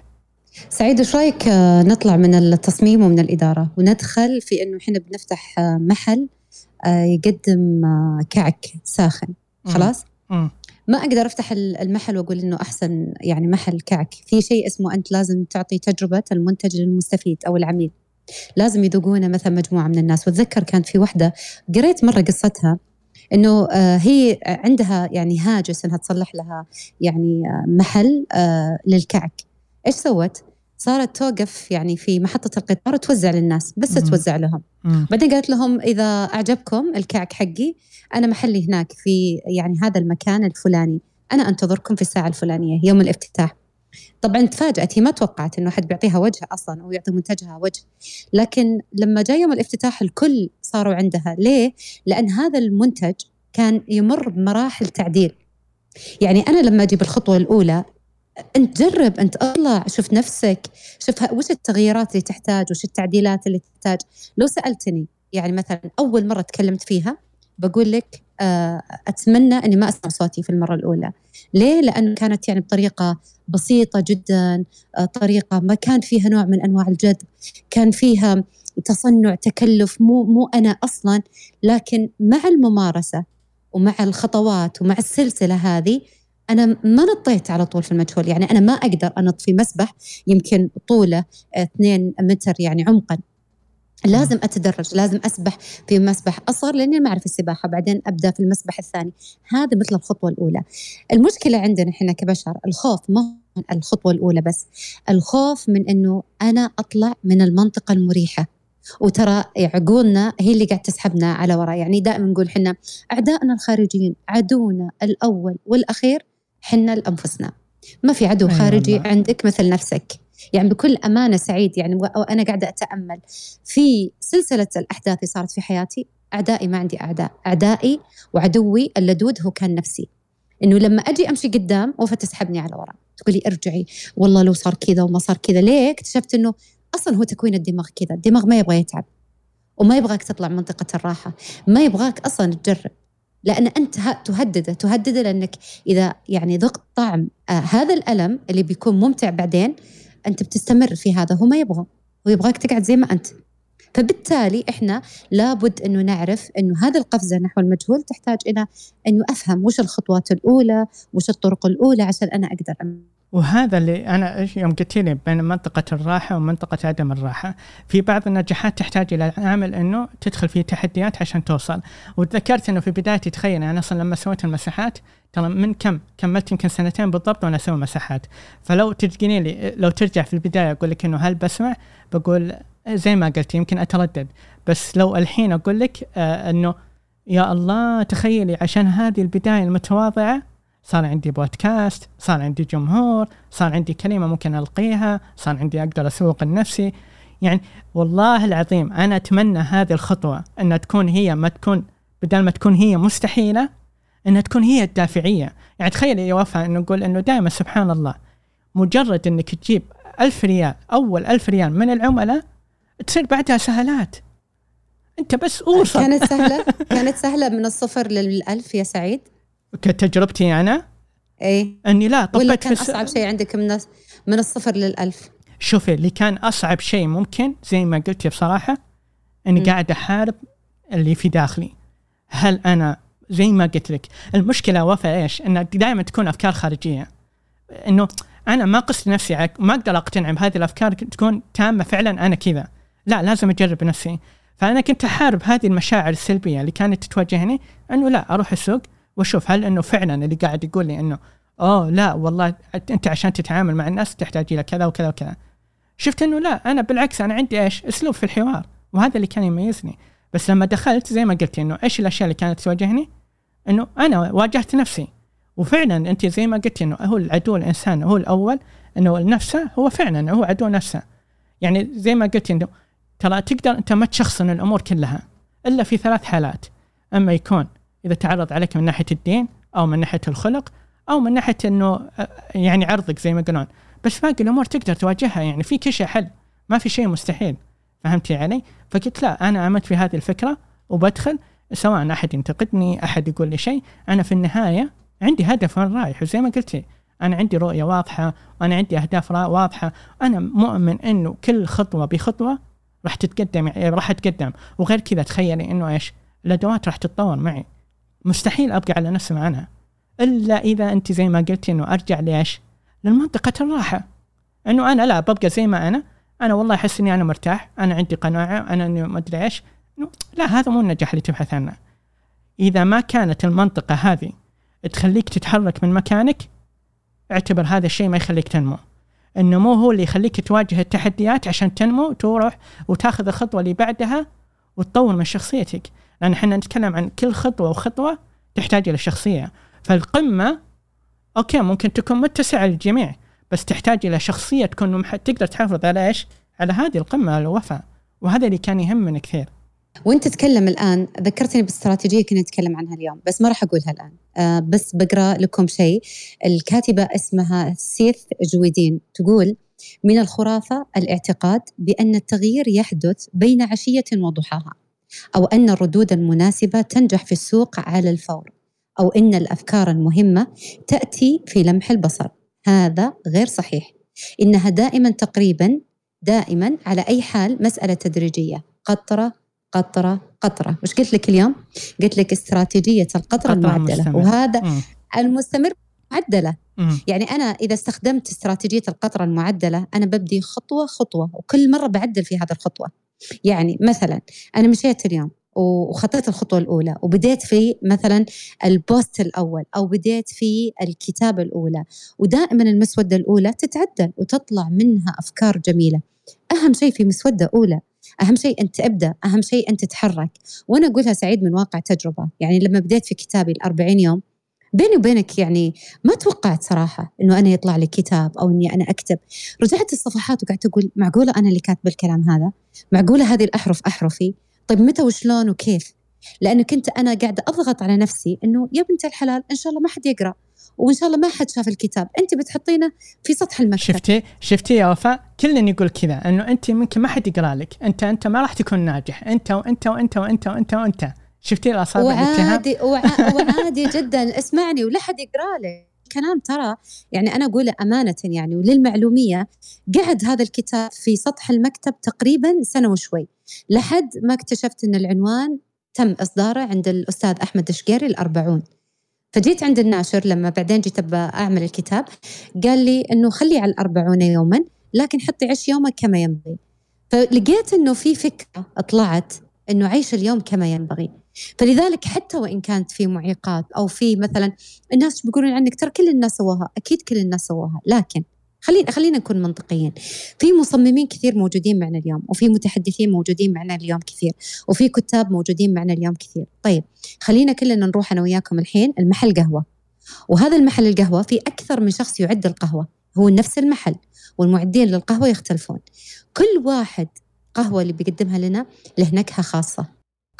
[SPEAKER 2] سعيد إيش رأيك آه، نطلع من التصميم ومن الإدارة وندخل في إنه إحنا بنفتح آه، محل آه، يقدم كعك ساخن خلاص؟
[SPEAKER 1] مم.
[SPEAKER 2] ما أقدر أفتح المحل وأقول إنه أحسن يعني محل كعك، في شيء اسمه أنت لازم تعطي تجربة المنتج للمستفيد أو العميل. لازم يذوقونه مثلا مجموعة من الناس وأتذكر كانت في واحدة قريت مرة قصتها إنه هي عندها يعني هاجس إنها تصلح لها يعني محل للكعك إيش سوت؟ صارت توقف يعني في محطة القطار وتوزع للناس بس مم. توزع لهم.
[SPEAKER 1] مم.
[SPEAKER 2] بعدين قالت لهم إذا أعجبكم الكعك حقي أنا محلي هناك في يعني هذا المكان الفلاني. أنا أنتظركم في الساعة الفلانية يوم الافتتاح. طبعا تفاجأت هي ما توقعت إنه حد بيعطيها وجه أصلا أو يعطي منتجها وجه. لكن لما جاء يوم الافتتاح الكل صاروا عندها. ليه؟ لأن هذا المنتج كان يمر بمراحل تعديل. يعني أنا لما أجيب الخطوة الأولى أنت جرب أنت أطلع شوف نفسك شوف وش التغييرات اللي تحتاج وش التعديلات اللي تحتاج. لو سألتني يعني مثلا أول مرة تكلمت فيها بقول لك آه، أتمنى أني ما أسمع صوتي في المرة الأولى. ليه؟ لأن كانت يعني بطريقة بسيطة جدا آه، طريقة ما كان فيها نوع من أنواع الجد كان فيها تصنع تكلف مو مو أنا أصلا لكن مع الممارسة ومع الخطوات ومع السلسلة هذه أنا ما نطيت على طول في المجهول يعني أنا ما أقدر انط في مسبح يمكن طوله 2 متر يعني عمقا. لازم أتدرج لازم أسبح في مسبح أصغر لأني ما أعرف السباحة بعدين أبدأ في المسبح الثاني. هذا مثل الخطوة الأولى. المشكلة عندنا إحنا كبشر الخوف ما الخطوة الأولى بس الخوف من إنه أنا أطلع من المنطقة المريحة. وترى عقولنا هي اللي قاعد تسحبنا على وراء يعني دائما نقول حنا أعدائنا الخارجيين عدونا الأول والأخير حنا لأنفسنا. ما في عدو خارجي. عندك مثل نفسك. يعني بكل أمانة سعيد يعني وأنا قاعدة أتأمل. في سلسلة الأحداث اللي صارت في حياتي أعدائي ما عندي أعداء. أعدائي وعدوي اللدود هو كان نفسي. إنه لما أجي أمشي قدام وفا تسحبني على وراء تقولي ارجعي. والله لو صار كذا وما صار كذا ليه؟ اكتشفت إنه أصلا هو تكوين الدماغ كذا. الدماغ ما يبغى يتعب. وما يبغاك تطلع من منطقة الراحة. ما يبغاك أصلا تجرب. لأن أنت تهدده تهدده لأنك إذا يعني ذقت طعم آه هذا الألم اللي بيكون ممتع بعدين أنت بتستمر في هذا هو ما يبغى هو تقعد زي ما أنت. فبالتالي إحنا لابد أنه نعرف أنه هذه القفزة نحو المجهول تحتاج إلى أنه أفهم وش الخطوات الأولى، وش الطرق الأولى عشان أنا أقدر
[SPEAKER 1] وهذا اللي أنا يوم قلت لي بين منطقة الراحة ومنطقة عدم الراحة، في بعض النجاحات تحتاج إلى عامل أنه تدخل في تحديات عشان توصل، وتذكرت أنه في بدايتي تخيل أنا أصلا لما سويت المساحات ترى من كم؟ كملت يمكن سنتين بالضبط وأنا أسوي مساحات، فلو تجيني لي لو ترجع في البداية أقول لك أنه هل بسمع؟ بقول زي ما قلت يمكن أتردد، بس لو الحين أقول لك آه إنه يا الله تخيلي عشان هذه البداية المتواضعة صار عندي بودكاست صار عندي جمهور صار عندي كلمة ممكن ألقيها صار عندي أقدر أسوق لنفسي. يعني والله العظيم أنا أتمنى هذه الخطوة أنها تكون هي ما تكون بدل ما تكون هي مستحيلة أنها تكون هي الدافعية. يعني تخيلي يا وفاء أنه نقول أنه دائما سبحان الله مجرد أنك تجيب ألف ريال أول ألف ريال من العملاء تصير بعدها سهلات. أنت بس أوصل.
[SPEAKER 2] كانت سهلة؟ كانت سهلة من الصفر للألف يا سعيد؟
[SPEAKER 1] كتجربتي أنا؟
[SPEAKER 2] اي
[SPEAKER 1] أني لا
[SPEAKER 2] طبيت ولا كان أصعب شيء عندك من من الصفر للألف؟
[SPEAKER 1] شوفي اللي كان أصعب شيء ممكن زي ما قلتي بصراحة أني م. قاعد أحارب اللي في داخلي. هل أنا زي ما قلت لك المشكلة وفاء إيش؟ ان دائما تكون أفكار خارجية. إنه أنا ما قست نفسي ما أقدر أقتنع بهذه الأفكار تكون تامة فعلا أنا كذا. لا لازم أجرب نفسي. فأنا كنت أحارب هذه المشاعر السلبية اللي كانت تواجهني أنه لا أروح السوق وأشوف هل أنه فعلا اللي قاعد يقول لي أنه أوه لا والله أنت عشان تتعامل مع الناس تحتاج إلى كذا وكذا وكذا. شفت أنه لا أنا بالعكس أنا عندي إيش؟ أسلوب في الحوار وهذا اللي كان يميزني. بس لما دخلت زي ما قلت أنه إيش الأشياء اللي كانت تواجهني؟ أنه أنا واجهت نفسي. وفعلا أنت زي ما قلت أنه هو العدو الإنسان هو الأول أنه نفسه هو فعلا هو عدو نفسه. يعني زي ما قلت أنه ترى تقدر أنت ما تشخصن الأمور كلها إلا في ثلاث حالات. أما يكون إذا تعرض عليك من ناحية الدين أو من ناحية الخلق أو من ناحية إنه يعني عرضك زي ما يقولون. بس باقي الأمور تقدر تواجهها يعني في شيء حل. ما في شيء مستحيل. فهمتي علي؟ فقلت لا أنا آمنت في هذه الفكرة وبدخل سواء أحد ينتقدني أحد يقول لي شيء. أنا في النهاية عندي هدف وين رايح وزي ما قلتي أنا عندي رؤية واضحة وأنا عندي أهداف واضحة. أنا مؤمن إنه كل خطوة بخطوة راح تتقدم يعني راح أتقدم. وغير كذا تخيلي إنه إيش؟ الأدوات راح تتطور معي. مستحيل أبقى على نفس معناها. إلا إذا انت زي ما قلتي إنه أرجع ليش؟ للمنطقة الراحة. إنه أنا لا ببقى زي ما أنا. أنا والله أحس إني أنا مرتاح. أنا عندي قناعة. أنا ما أدري إيش. لا هذا مو النجاح اللي تبحث عنه. إذا ما كانت المنطقة هذه تخليك تتحرك من مكانك اعتبر هذا الشيء ما يخليك تنمو. النمو هو اللي يخليك تواجه التحديات عشان تنمو وتروح وتاخذ الخطوة اللي بعدها وتطور من شخصيتك لأن إحنا نتكلم عن كل خطوة وخطوة تحتاج إلى شخصية فالقمة أوكي ممكن تكون متسعة للجميع بس تحتاج إلى شخصية تكون. تقدر تحافظ على إيش؟ على هذه القمة الوفاء وهذا اللي كان يهمني كثير
[SPEAKER 2] وانت تتكلم الآن ذكرتني باستراتيجية كنا نتكلم عنها اليوم بس ما راح أقولها الآن. آه بس بقرأ لكم شيء. الكاتبة اسمها سيث جويدين تقول من الخرافة الاعتقاد بأن التغيير يحدث بين عشية وضحاها أو أن الردود المناسبة تنجح في السوق على الفور أو أن الأفكار المهمة تأتي في لمح البصر. هذا غير صحيح. إنها دائما تقريبا دائما على أي حال مسألة تدريجية قطرة قطرة قطرة وش قلت لك اليوم؟ قلت لك استراتيجية القطرة المعدلة مستمر. وهذا م. المستمر معدلة م. يعني أنا إذا استخدمت استراتيجية القطرة المعدلة أنا ببدي خطوة خطوة وكل مرة بعدل في هذه الخطوة يعني مثلا أنا مشيت اليوم وخطيت الخطوة الأولى وبديت في مثلا البوست الأول أو بديت في الكتابة الأولى ودائما المسودة الأولى تتعدل وتطلع منها أفكار جميلة أهم شيء في مسودة أولى أهم شيء أنت تبدأ أهم شيء أنت تتحرك. وأنا أقولها سعيد من واقع تجربة. يعني لما بديت في كتابي الأربعين يوم بيني وبينك يعني ما توقعت صراحة إنه أنا يطلع لي كتاب أو إني أنا أكتب. رجعت الصفحات وقعدت أقول معقولة أنا اللي كاتبة الكلام هذا؟ معقولة هذه الأحرف أحرفي؟ طيب متى وشلون وكيف؟ لأنه كنت أنا قاعدة أضغط على نفسي إنه يا بنت الحلال إن شاء الله ما حد يقرأ. وإن شاء الله ما حد شاف الكتاب. أنت بتحطينه في سطح المكتب.
[SPEAKER 1] شفتي؟ شفتي يا وفاء؟ كلنا يقول كذا إنه أنت ممكن ما حد يقرأ لك. أنت أنت ما راح تكون ناجح. أنت وأنت وأنت وأنت وأنت وأنت. شفتي الاصابع
[SPEAKER 2] وعادي وعادي جدا. اسمعني ولا حد يقرأ لك. كلام ترى يعني أنا أقول أمانة يعني وللمعلومية قعد هذا الكتاب في سطح المكتب تقريبا سنة وشوي لحد ما اكتشفت إن العنوان تم إصداره عند الأستاذ أحمد الشقيري الأربعون. فجيت عند الناشر لما بعدين جيت أعمل الكتاب قال لي إنه خلي على الأربعون يوما لكن حطي عيش يومك كما ينبغي. فلقيت إنه في فكرة طلعت إنه عيش اليوم كما ينبغي. فلذلك حتى وإن كانت في معيقات أو في مثلا الناس بيقولون عنك ترى كل الناس سووها أكيد كل الناس سووها لكن خلينا خلينا نكون منطقيين. في مصممين كثير موجودين معنا اليوم وفي متحدثين موجودين معنا اليوم كثير وفي كتاب موجودين معنا اليوم كثير. طيب خلينا كلنا نروح أنا وياكم الحين المحل قهوة. وهذا المحل القهوة في أكثر من شخص يعد القهوة. هو نفس المحل والمعدين للقهوة يختلفون. كل واحد قهوة اللي بيقدمها لنا له نكهة خاصة.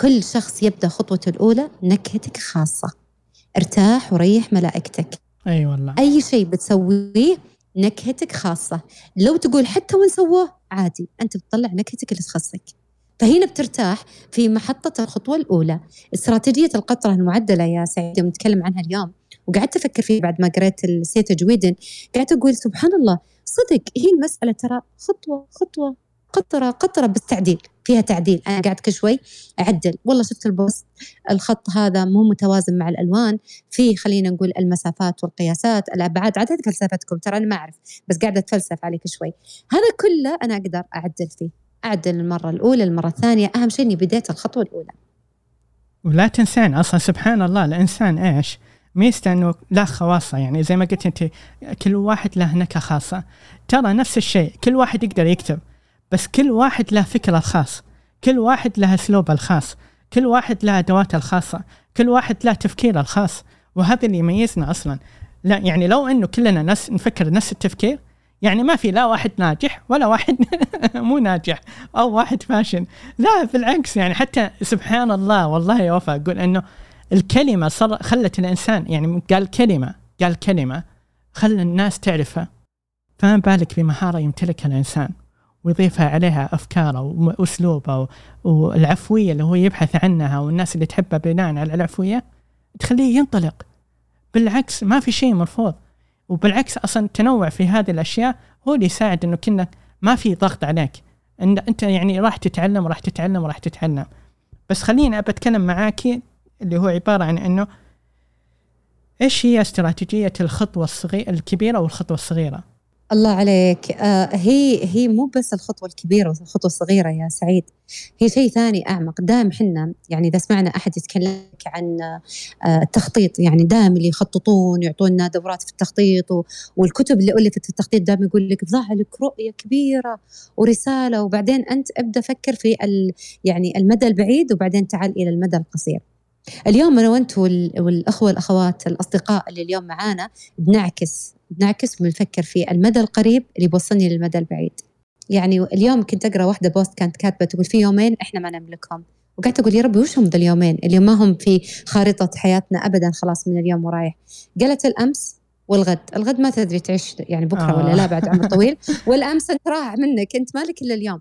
[SPEAKER 2] كل شخص يبدأ خطوته الأولى نكهتك خاصة. ارتاح وريح ملائكتك.
[SPEAKER 1] أي أيوة والله.
[SPEAKER 2] أي شيء بتسويه نكهتك خاصة. لو تقول حتى وين سووه عادي أنت بتطلع نكهتك اللي تخصك. فهنا بترتاح في محطة الخطوة الأولى. استراتيجية القطرة المعدلة يا سعيد يوم نتكلم عنها اليوم وقعدت أفكر فيه بعد ما قريت لسيث جودين قعدت أقول سبحان الله صدق هي المسألة ترى خطوة خطوة قطرة قطرة بالتعديل. فيها تعديل. أنا قاعد كل شوي أعدل. والله شفت ال post الخط هذا مو متوازن مع الألوان. في خلينا نقول المسافات والقياسات الأبعاد. على حد فلسفتكم ترى أنا ما أعرف بس قاعدة أتفلسف عليك شوي. هذا كله أنا أقدر أعدل فيه. أعدل المرة الأولى المرة الثانية. أهم شيء إني بديت الخطوة الأولى.
[SPEAKER 1] ولا تنسان أصلا سبحان الله الإنسان إيش؟ ميزته إنه له خواصة. يعني زي ما قلت أنت كل واحد له نكهة خاصة. ترى نفس الشيء كل واحد يقدر يكتب. بس كل واحد له فكره الخاص. كل واحد له اسلوبه الخاص. كل واحد له ادواته الخاصه. كل واحد له تفكيره الخاص. وهذا اللي يميزنا أصلا. لا يعني لو إنه كلنا نفس نفكر نفس التفكير يعني ما في لا واحد ناجح ولا واحد مو ناجح أو واحد فاشل. لا بالعكس يعني حتى سبحان الله والله يا وفاء أقول إنه الكلمة صار خلت الإنسان يعني قال كلمة قال كلمة خلى الناس تعرفها. فما بالك بمهارة يمتلكها الإنسان. ويضيفها عليها أفكاره وأسلوبه والعفوية اللي هو يبحث عنها والناس اللي تحبها بناء على العفوية تخليه ينطلق. بالعكس ما في شيء مرفوض. وبالعكس أصلا التنوع في هذه الأشياء هو اللي يساعد إنه كنا ما في ضغط عليك. إن أنت يعني راح تتعلم وراح تتعلم وراح تتعلم. بس خليني أبى أتكلم معاكي اللي هو عبارة عن إنه إيش هي استراتيجية الخطوة الصغيرة الكبيرة والخطوة الصغيرة؟
[SPEAKER 2] الله عليك. آه هي هي مو بس الخطوة الكبيرة والخطوة الصغيرة يا سعيد. هي شيء ثاني أعمق. دائم حنا يعني إذا سمعنا أحد يتكلم عن آه التخطيط يعني دائم اللي يخططون يعطونا دورات في التخطيط والكتب اللي ألفت في التخطيط دائما يقول لك ضع لك رؤية كبيرة ورسالة وبعدين أنت ابدأ فكر في يعني المدى البعيد وبعدين تعال إلى المدى القصير. اليوم أنا وأنت والأخوة والأخوات الأصدقاء اللي اليوم معانا بنعكس بنعكس بنفكر في المدى القريب اللي بيوصلني للمدى البعيد. يعني اليوم كنت أقرأ واحدة بوست كانت كاتبة تقول في يومين إحنا ما نملكهم. وقعدت أقول يا ربي وش هم ذا اليومين؟ اللي ما هم في خارطة حياتنا ابدا خلاص من اليوم ورايح. قالت الأمس والغد. الغد ما تدري تعيش يعني بكرة
[SPEAKER 1] آه.
[SPEAKER 2] ولا لا بعد عمر طويل. والامس انت راح منك انت مالك إلا اليوم.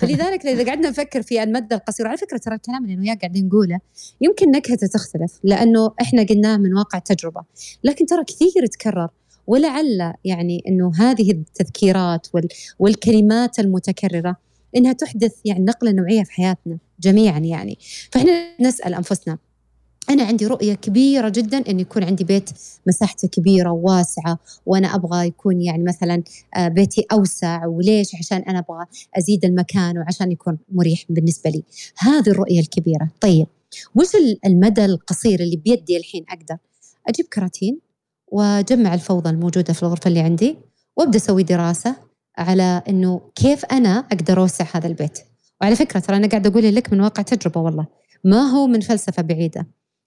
[SPEAKER 2] فلذلك إذا قعدنا نفكر في المدى القصير وعلى فكرة ترى الكلام اللي أنا وياك قاعدين نقوله يمكن نكهته تختلف لأنه إحنا قلناه من واقع تجربة. لكن ترى كثير يتكرر. ولعل يعني إنه هذه التذكيرات وال والكلمات المتكررة إنها تحدث يعني نقلة نوعية في حياتنا جميعا يعني. فإحنا نسأل أنفسنا أنا عندي رؤية كبيرة جدا إن يكون عندي بيت مساحته كبيرة وواسعة وأنا أبغى يكون يعني مثلا آه، بيتي أوسع وليش؟ عشان أنا أبغى أزيد المكان وعشان يكون مريح بالنسبة لي. هذه الرؤية الكبيرة. طيب وش المدى القصير اللي بيدي الحين أقدر؟ أجيب كراتين وأجمع الفوضى الموجودة في الغرفة اللي عندي وأبدأ أسوي دراسة على إنه كيف أنا أقدر أوسع هذا البيت. وعلى فكرة ترى أنا قاعدة أقول لك من واقع تجربة والله. ما هو من فلسفة بعيدة.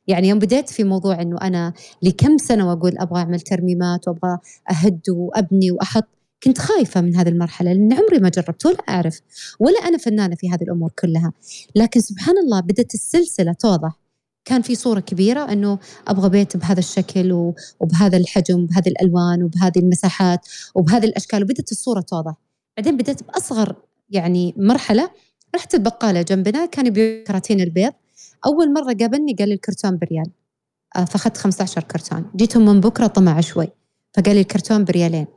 [SPEAKER 2] يعني يوم بديت في موضوع إنه أنا لكم سنة وأقول أبغى أعمل ترميمات وأبغى أهد وأبني وأحط كنت خايفة من هذه المرحلة لأن عمري ما جربت ولا أعرف ولا أنا فنانة في هذه الأمور كلها. لكن سبحان الله بدأت السلسلة توضح. كان في صورة كبيرة أنه أبغى بيت بهذا الشكل وبهذا الحجم وبهذه الألوان وبهذه المساحات وبهذه الأشكال وبدأت الصورة توضح. بعدين بدأت بأصغر يعني مرحلة رحت البقالة جنبنا كان يبيع كراتين البيض. أول مرة قابلني قال لي الكرتون بريال. آه، فأخذت 15 كرتون. جيتهم من بكرة طمع شوي فقال لي الكرتون بريالين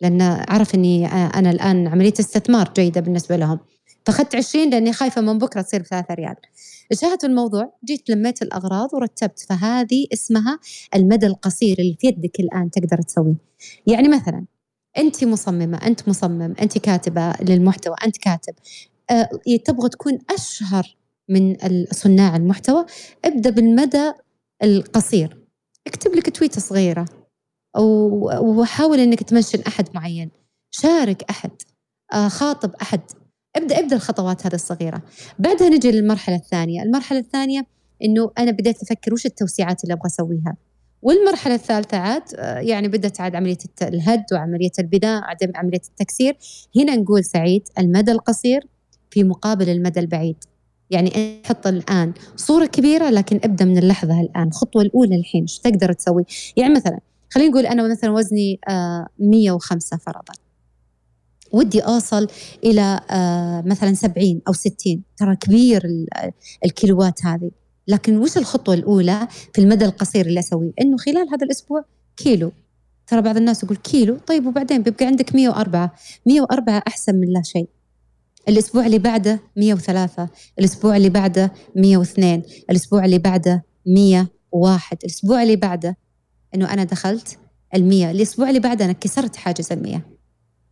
[SPEAKER 2] لأن عرف إني آه، أنا الآن عملية استثمار جيدة بالنسبة لهم. فأخذت 20 لأني خايفة من بكرة تصير بثلاثة ريال. شاهدت الموضوع جيت لميت الأغراض ورتبت فهذه اسمها المدى القصير اللي في يدك الآن تقدر تسويه. يعني مثلا انت مصممة أنت مصمم أنت كاتبة للمحتوى أنت كاتب أه تبغى تكون أشهر من صناع المحتوى ابدأ بالمدى القصير. اكتب لك تويتة صغيرة وحاول إنك تمشن أحد معين. شارك أحد آه، خاطب أحد. ابدأ ابدأ الخطوات هذه الصغيرة. بعدها نجي للمرحلة الثانية. المرحلة الثانية إنه أنا بديت أفكر وش التوسيعات اللي أبغى أسويها. والمرحلة الثالثة عاد آه، يعني بدأت عاد عملية الهد وعملية البناء عدم عملية التكسير. هنا نقول سعيد المدى القصير في مقابل المدى البعيد. يعني حط الآن؟ صورة كبيرة لكن ابدأ من اللحظة الآن الخطوة الأولى الحين إيش تقدر تسوي؟ يعني مثلا خلينا نقول أنا مثلا وزني 105 آه، فرضا. ودي أوصل إلى آه، مثلا 70 أو 60 ترى كبير الكيلوات هذه. لكن وش الخطوة الأولى في المدى القصير اللي أسويه؟ إنه خلال هذا الأسبوع كيلو. ترى بعض الناس يقول كيلو؟ طيب وبعدين بيبقى عندك 104 104 أحسن من لا شيء. الأسبوع اللي بعده 103 الأسبوع اللي بعده 102 الأسبوع اللي بعده 101 الأسبوع اللي بعده إنه أنا دخلت المية الأسبوع اللي بعده أنا كسرت حاجز المية.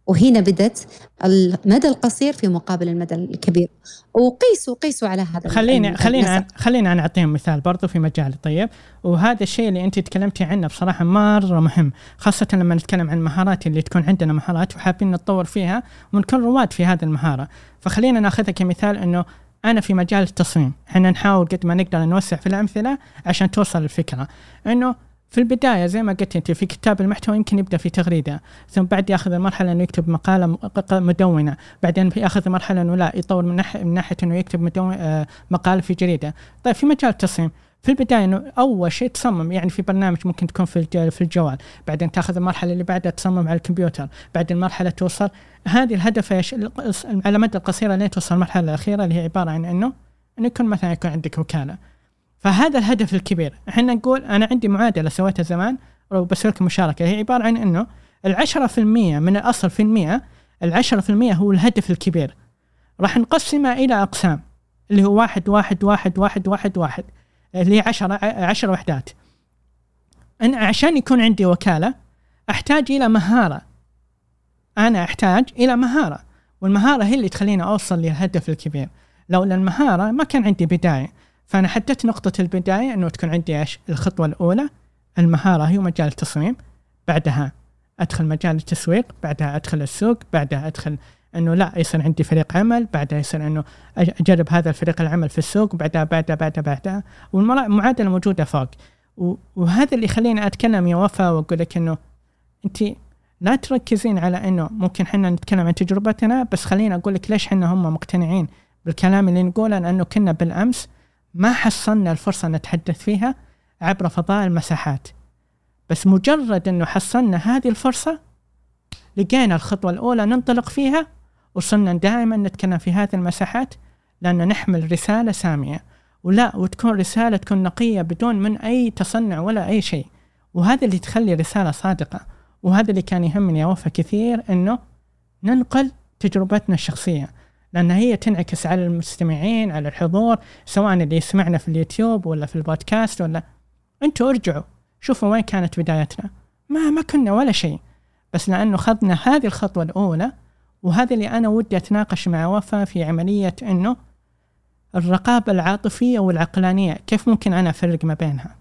[SPEAKER 2] وهنا بدت المدى القصير في مقابل المدى الكبير. وقيسوا قيسوا على هذا
[SPEAKER 1] خليني خلينا خلينا نعطيهم مثال برضو في مجال. طيب وهذا الشيء اللي أنت تكلمتي عنه بصراحة مرة مهم خاصة لما نتكلم عن المهارات اللي تكون عندنا مهارات وحابين نتطور فيها ونكون رواد في هذه المهارة. فخلينا ناخذها كمثال إنه أنا في مجال التصميم. إحنا نحاول قد ما نقدر نوسع في الأمثلة عشان توصل الفكرة. إنه في البداية زي ما قلت أنت في كتاب المحتوى يمكن يبدأ في تغريدة ثم بعد ياخذ المرحلة أنه يكتب مقالة مدونة بعدين ياخذ المرحلة أنه لا يطور من من ناحية أنه يكتب مدون آه، مقالة في جريدة. طيب في مجال التصميم في البداية إنه أول شيء تصمم يعني في برنامج ممكن تكون في في الجوال بعدين تاخذ المرحلة اللي بعدها تصمم على الكمبيوتر بعد المرحله توصل. هذه الهدف على المدى القصير لين توصل المرحلة الأخيرة اللي هي عبارة عن إنه إنه يكون مثلا يكون عندك وكالة. فهذا الهدف الكبير. إحنا نقول أنا عندي معادلة سويتها زمان وبسوي لكم مشاركة. هي عبارة عن إنه العشرة في المية من الأصل في المية العشرة في المية هو الهدف الكبير. راح نقسمه إلى أقسام اللي هو واحد واحد واحد واحد واحد واحد اللي هي عشرة عشر وحدات. أنا عشان يكون عندي وكالة أحتاج إلى مهارة. أنا أحتاج إلى مهارة والمهارة هي اللي تخليني أوصل للهدف الكبير. لولا المهارة ما كان عندي بداية. فأنا حددت نقطة البداية أنه تكون عندي إيش؟ الخطوة الأولى المهارة هي مجال التصميم بعدها أدخل مجال التسويق بعدها أدخل السوق بعدها أدخل أنه لا يصير عندي فريق عمل بعدها يصير أنه أجرب هذا الفريق العمل في السوق بعدها بعدها بعدها بعدها. والمعادله موجودة فوق. وهذا اللي يخليني أتكلم يا وفاء وأقول لك أنه أنت لا تركزين على أنه ممكن إحنا نتكلم عن تجربتنا بس خليني أقول لك ليش إحنا هم مقتنعين بالكلام اللي نقوله لأنه كنا بالأمس ما حصلنا الفرصة نتحدث فيها عبر فضاء المساحات. بس مجرد إنه حصلنا هذه الفرصة لقينا الخطوة الأولى ننطلق فيها وصلنا دائما نتكلم في هذه المساحات لأن نحمل رسالة سامية. ولا وتكون رسالة تكون نقية بدون من أي تصنع ولا أي شيء. وهذا اللي تخلي رسالة صادقة. وهذا اللي كان يهمني وفا كثير إنه ننقل تجربتنا الشخصية. لأن هي تنعكس على المستمعين على الحضور سواء اللي يسمعنا في اليوتيوب ولا في البودكاست ولا أنتوا ارجعوا شوفوا وين كانت بدايتنا. ما ما كنا ولا شيء. بس لأنه خذنا هذه الخطوة الأولى وهذا اللي أنا ودي أتناقش مع وفاء في عملية أنه الرقابة العاطفية والعقلانية كيف ممكن أنا أفرق ما بينها؟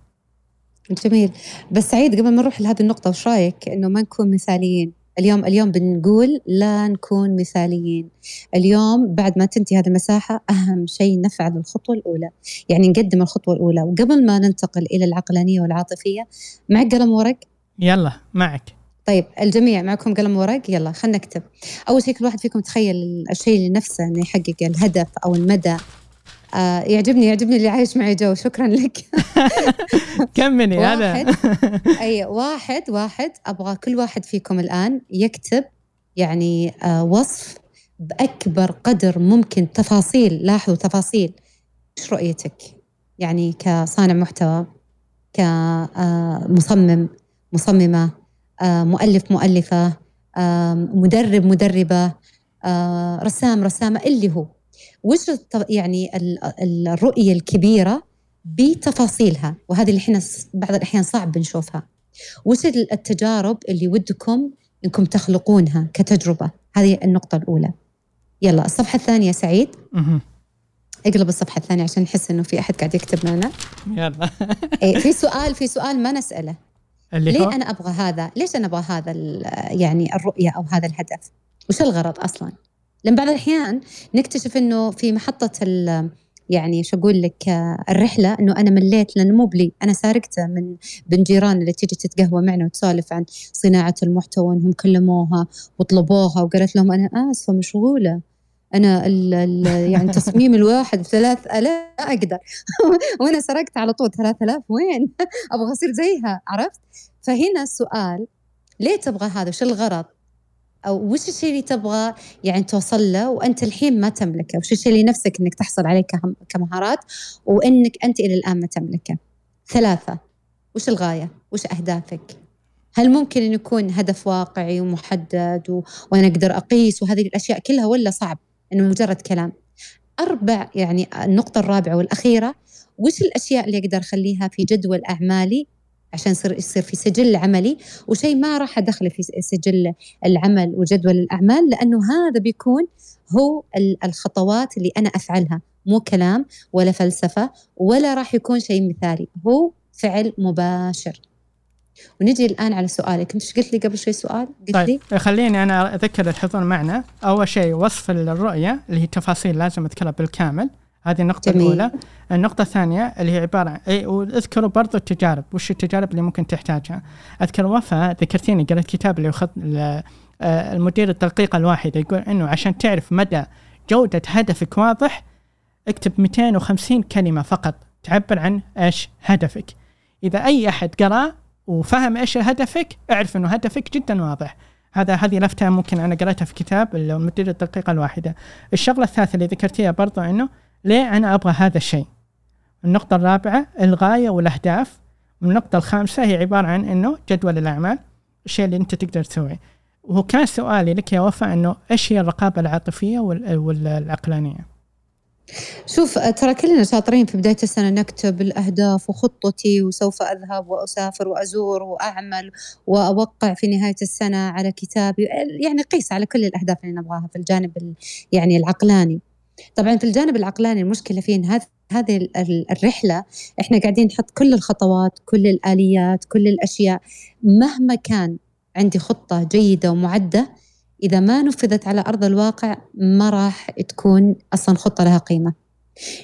[SPEAKER 2] جميل. بس سعيد قبل ما نروح لهذه النقطة وش رأيك إنه ما نكون مثاليين؟ اليوم اليوم بنقول لا نكون مثاليين. اليوم بعد ما تنتهي هذه المساحة أهم شيء نفعل الخطوة الأولى. يعني نقدم الخطوة الأولى. وقبل ما ننتقل إلى العقلانية والعاطفية معك قلم ورق؟
[SPEAKER 1] يلا معك.
[SPEAKER 2] طيب الجميع معكم قلم ورق؟ يلا خلينا نكتب. أول شيء كل واحد فيكم تخيل الشيء لنفسه إنه يحقق الهدف أو المدى آه يعجبني يعجبني اللي عايش معي جو. شكرا لك.
[SPEAKER 1] كملي
[SPEAKER 2] هذا. أي واحد واحد. أبغى كل واحد فيكم الآن يكتب يعني آه وصف بأكبر قدر ممكن تفاصيل. لاحظوا تفاصيل. إيش رؤيتك؟ يعني كصانع محتوى كمصمم مصممة آه مؤلف مؤلفة مدرب مدربة رسام رسامة اللي هو. وش يعني الرؤية الكبيرة بتفاصيلها؟ وهذه اللي إحنا بعض الأحيان صعب بنشوفها. وش التجارب اللي ودكم إنكم تخلقونها كتجربة؟ هذه النقطة الأولى. يلا الصفحة الثانية سعيد. اقلب الصفحة الثانية عشان نحس إنه في أحد قاعد يكتب معنا.
[SPEAKER 1] يلا.
[SPEAKER 2] إيه في سؤال في سؤال ما نسأله. اللي ليه هو؟ أنا أبغى هذا؟ ليش أنا أبغى هذا يعني الرؤية أو هذا الهدف؟ وش الغرض أصلا؟ لأن بعض الأحيان نكتشف إنه في محطة يعني شو أقول لك الرحلة إنه أنا مليت لأنه مو بلي أنا سارقته من بن جيران اللي تيجي تتقهوى معنا وتسولف عن صناعة المحتوى إنهم كلموها وطلبوها وقالت لهم أنا آسفة مشغولة. أنا ال ال يعني تصميم الواحد آلاف لا أقدر. وأنا سرقت على طول ثلاث آلاف وين؟ أبغى أصير زيها عرفت؟ فهنا السؤال ليه تبغى هذا؟ وش الغرض؟ أو وش الشيء اللي تبغى يعني توصل له؟ وأنت الحين ما تملكه. وش الشيء اللي نفسك إنك تحصل عليه كمهارات؟ وإنك أنت إلى الآن ما تملكه. ثلاثة وش الغاية؟ وش أهدافك؟ هل ممكن أن يكون هدف واقعي ومحدد و... وأنا أقدر أقيس وهذه الأشياء كلها ولا صعب؟ إنه مجرد كلام. أربع يعني النقطة الرابعة والأخيرة وش الأشياء اللي أقدر أخليها في جدول أعمالي عشان يصير يصير في سجل عملي وشيء ما راح أدخله في سجل العمل وجدول الأعمال لأنه هذا بيكون هو الخطوات اللي أنا أفعلها. مو كلام ولا فلسفة ولا راح يكون شيء مثالي هو فعل مباشر. ونجي الآن على سؤالك. إنت قلت لي قبل شوي سؤال؟ قلت
[SPEAKER 1] طيب لي؟ خليني أنا أذكر الحضور معنا. أول شيء وصف الرؤية اللي هي تفاصيل لازم أذكرها بالكامل. هذه النقطة جميل. الأولى. النقطة الثانية اللي هي عبارة عن أي واذكروا برضو التجارب. وش التجارب اللي ممكن تحتاجها؟ أذكر وفاء ذكرتيني قرأت كتاب اللي يخط آه، المدير التدقيق الواحد يقول إنه عشان تعرف مدى جودة هدفك واضح اكتب 250 كلمة فقط. تعبر عن إيش هدفك. إذا أي أحد قرأ وفهم إيش هدفك اعرف إنه هدفك جدا واضح. هذا هذه لفتة ممكن أنا قرأتها في كتاب المدير الدقيقة الواحدة. الشغلة الثالثة اللي ذكرتيها برضو إنه ليه أنا أبغى هذا الشيء؟ النقطة الرابعة الغاية والأهداف. والنقطة الخامسة هي عبارة عن إنه جدول الأعمال الشيء اللي أنت تقدر تسويه. وهو كان سؤالي لك يا وفاء إنه إيش هي الرقابة العاطفية والعقلانية
[SPEAKER 2] شوف ترى كلنا شاطرين في بداية السنة نكتب الأهداف وخطتي وسوف أذهب وأسافر وأزور وأعمل وأوقع في نهاية السنة على كتابي. يعني قيس على كل الأهداف اللي نبغاها في الجانب يعني العقلاني. طبعا في الجانب العقلاني المشكلة في إن هذه هذه الرحلة إحنا قاعدين نحط كل الخطوات كل الآليات كل الأشياء مهما كان عندي خطة جيدة ومعدة إذا ما نفذت على أرض الواقع ما راح تكون أصلا خطة لها قيمة.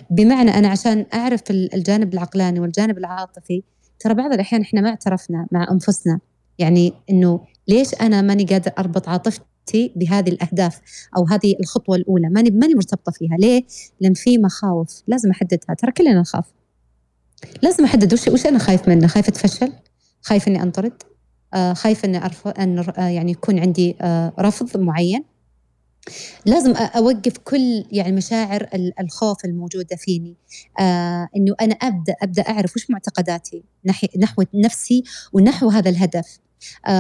[SPEAKER 2] بمعنى أنا عشان أعرف الجانب العقلاني والجانب العاطفي ترى بعض الأحيان إحنا ما اعترفنا مع أنفسنا. يعني إنه ليش أنا ماني قادر أربط عاطفتي علاقتي بهذه الأهداف أو هذه الخطوة الأولى. ماني ماني مرتبطة فيها. ليه؟ لأن في مخاوف. لازم أحددها. ترى كلنا نخاف. لازم أحدد. وش وش أنا خايف منه؟ خايف أتفشل؟ خايف إني أنطرد؟ آه، خايف إني ارفض إن آه، يعني يكون عندي آه، رفض معين؟ لازم أوقف كل يعني مشاعر الخوف الموجودة فيني. آه إنه أنا ابدا أبدأ أعرف وش معتقداتي نحو نفسي ونحو هذا الهدف.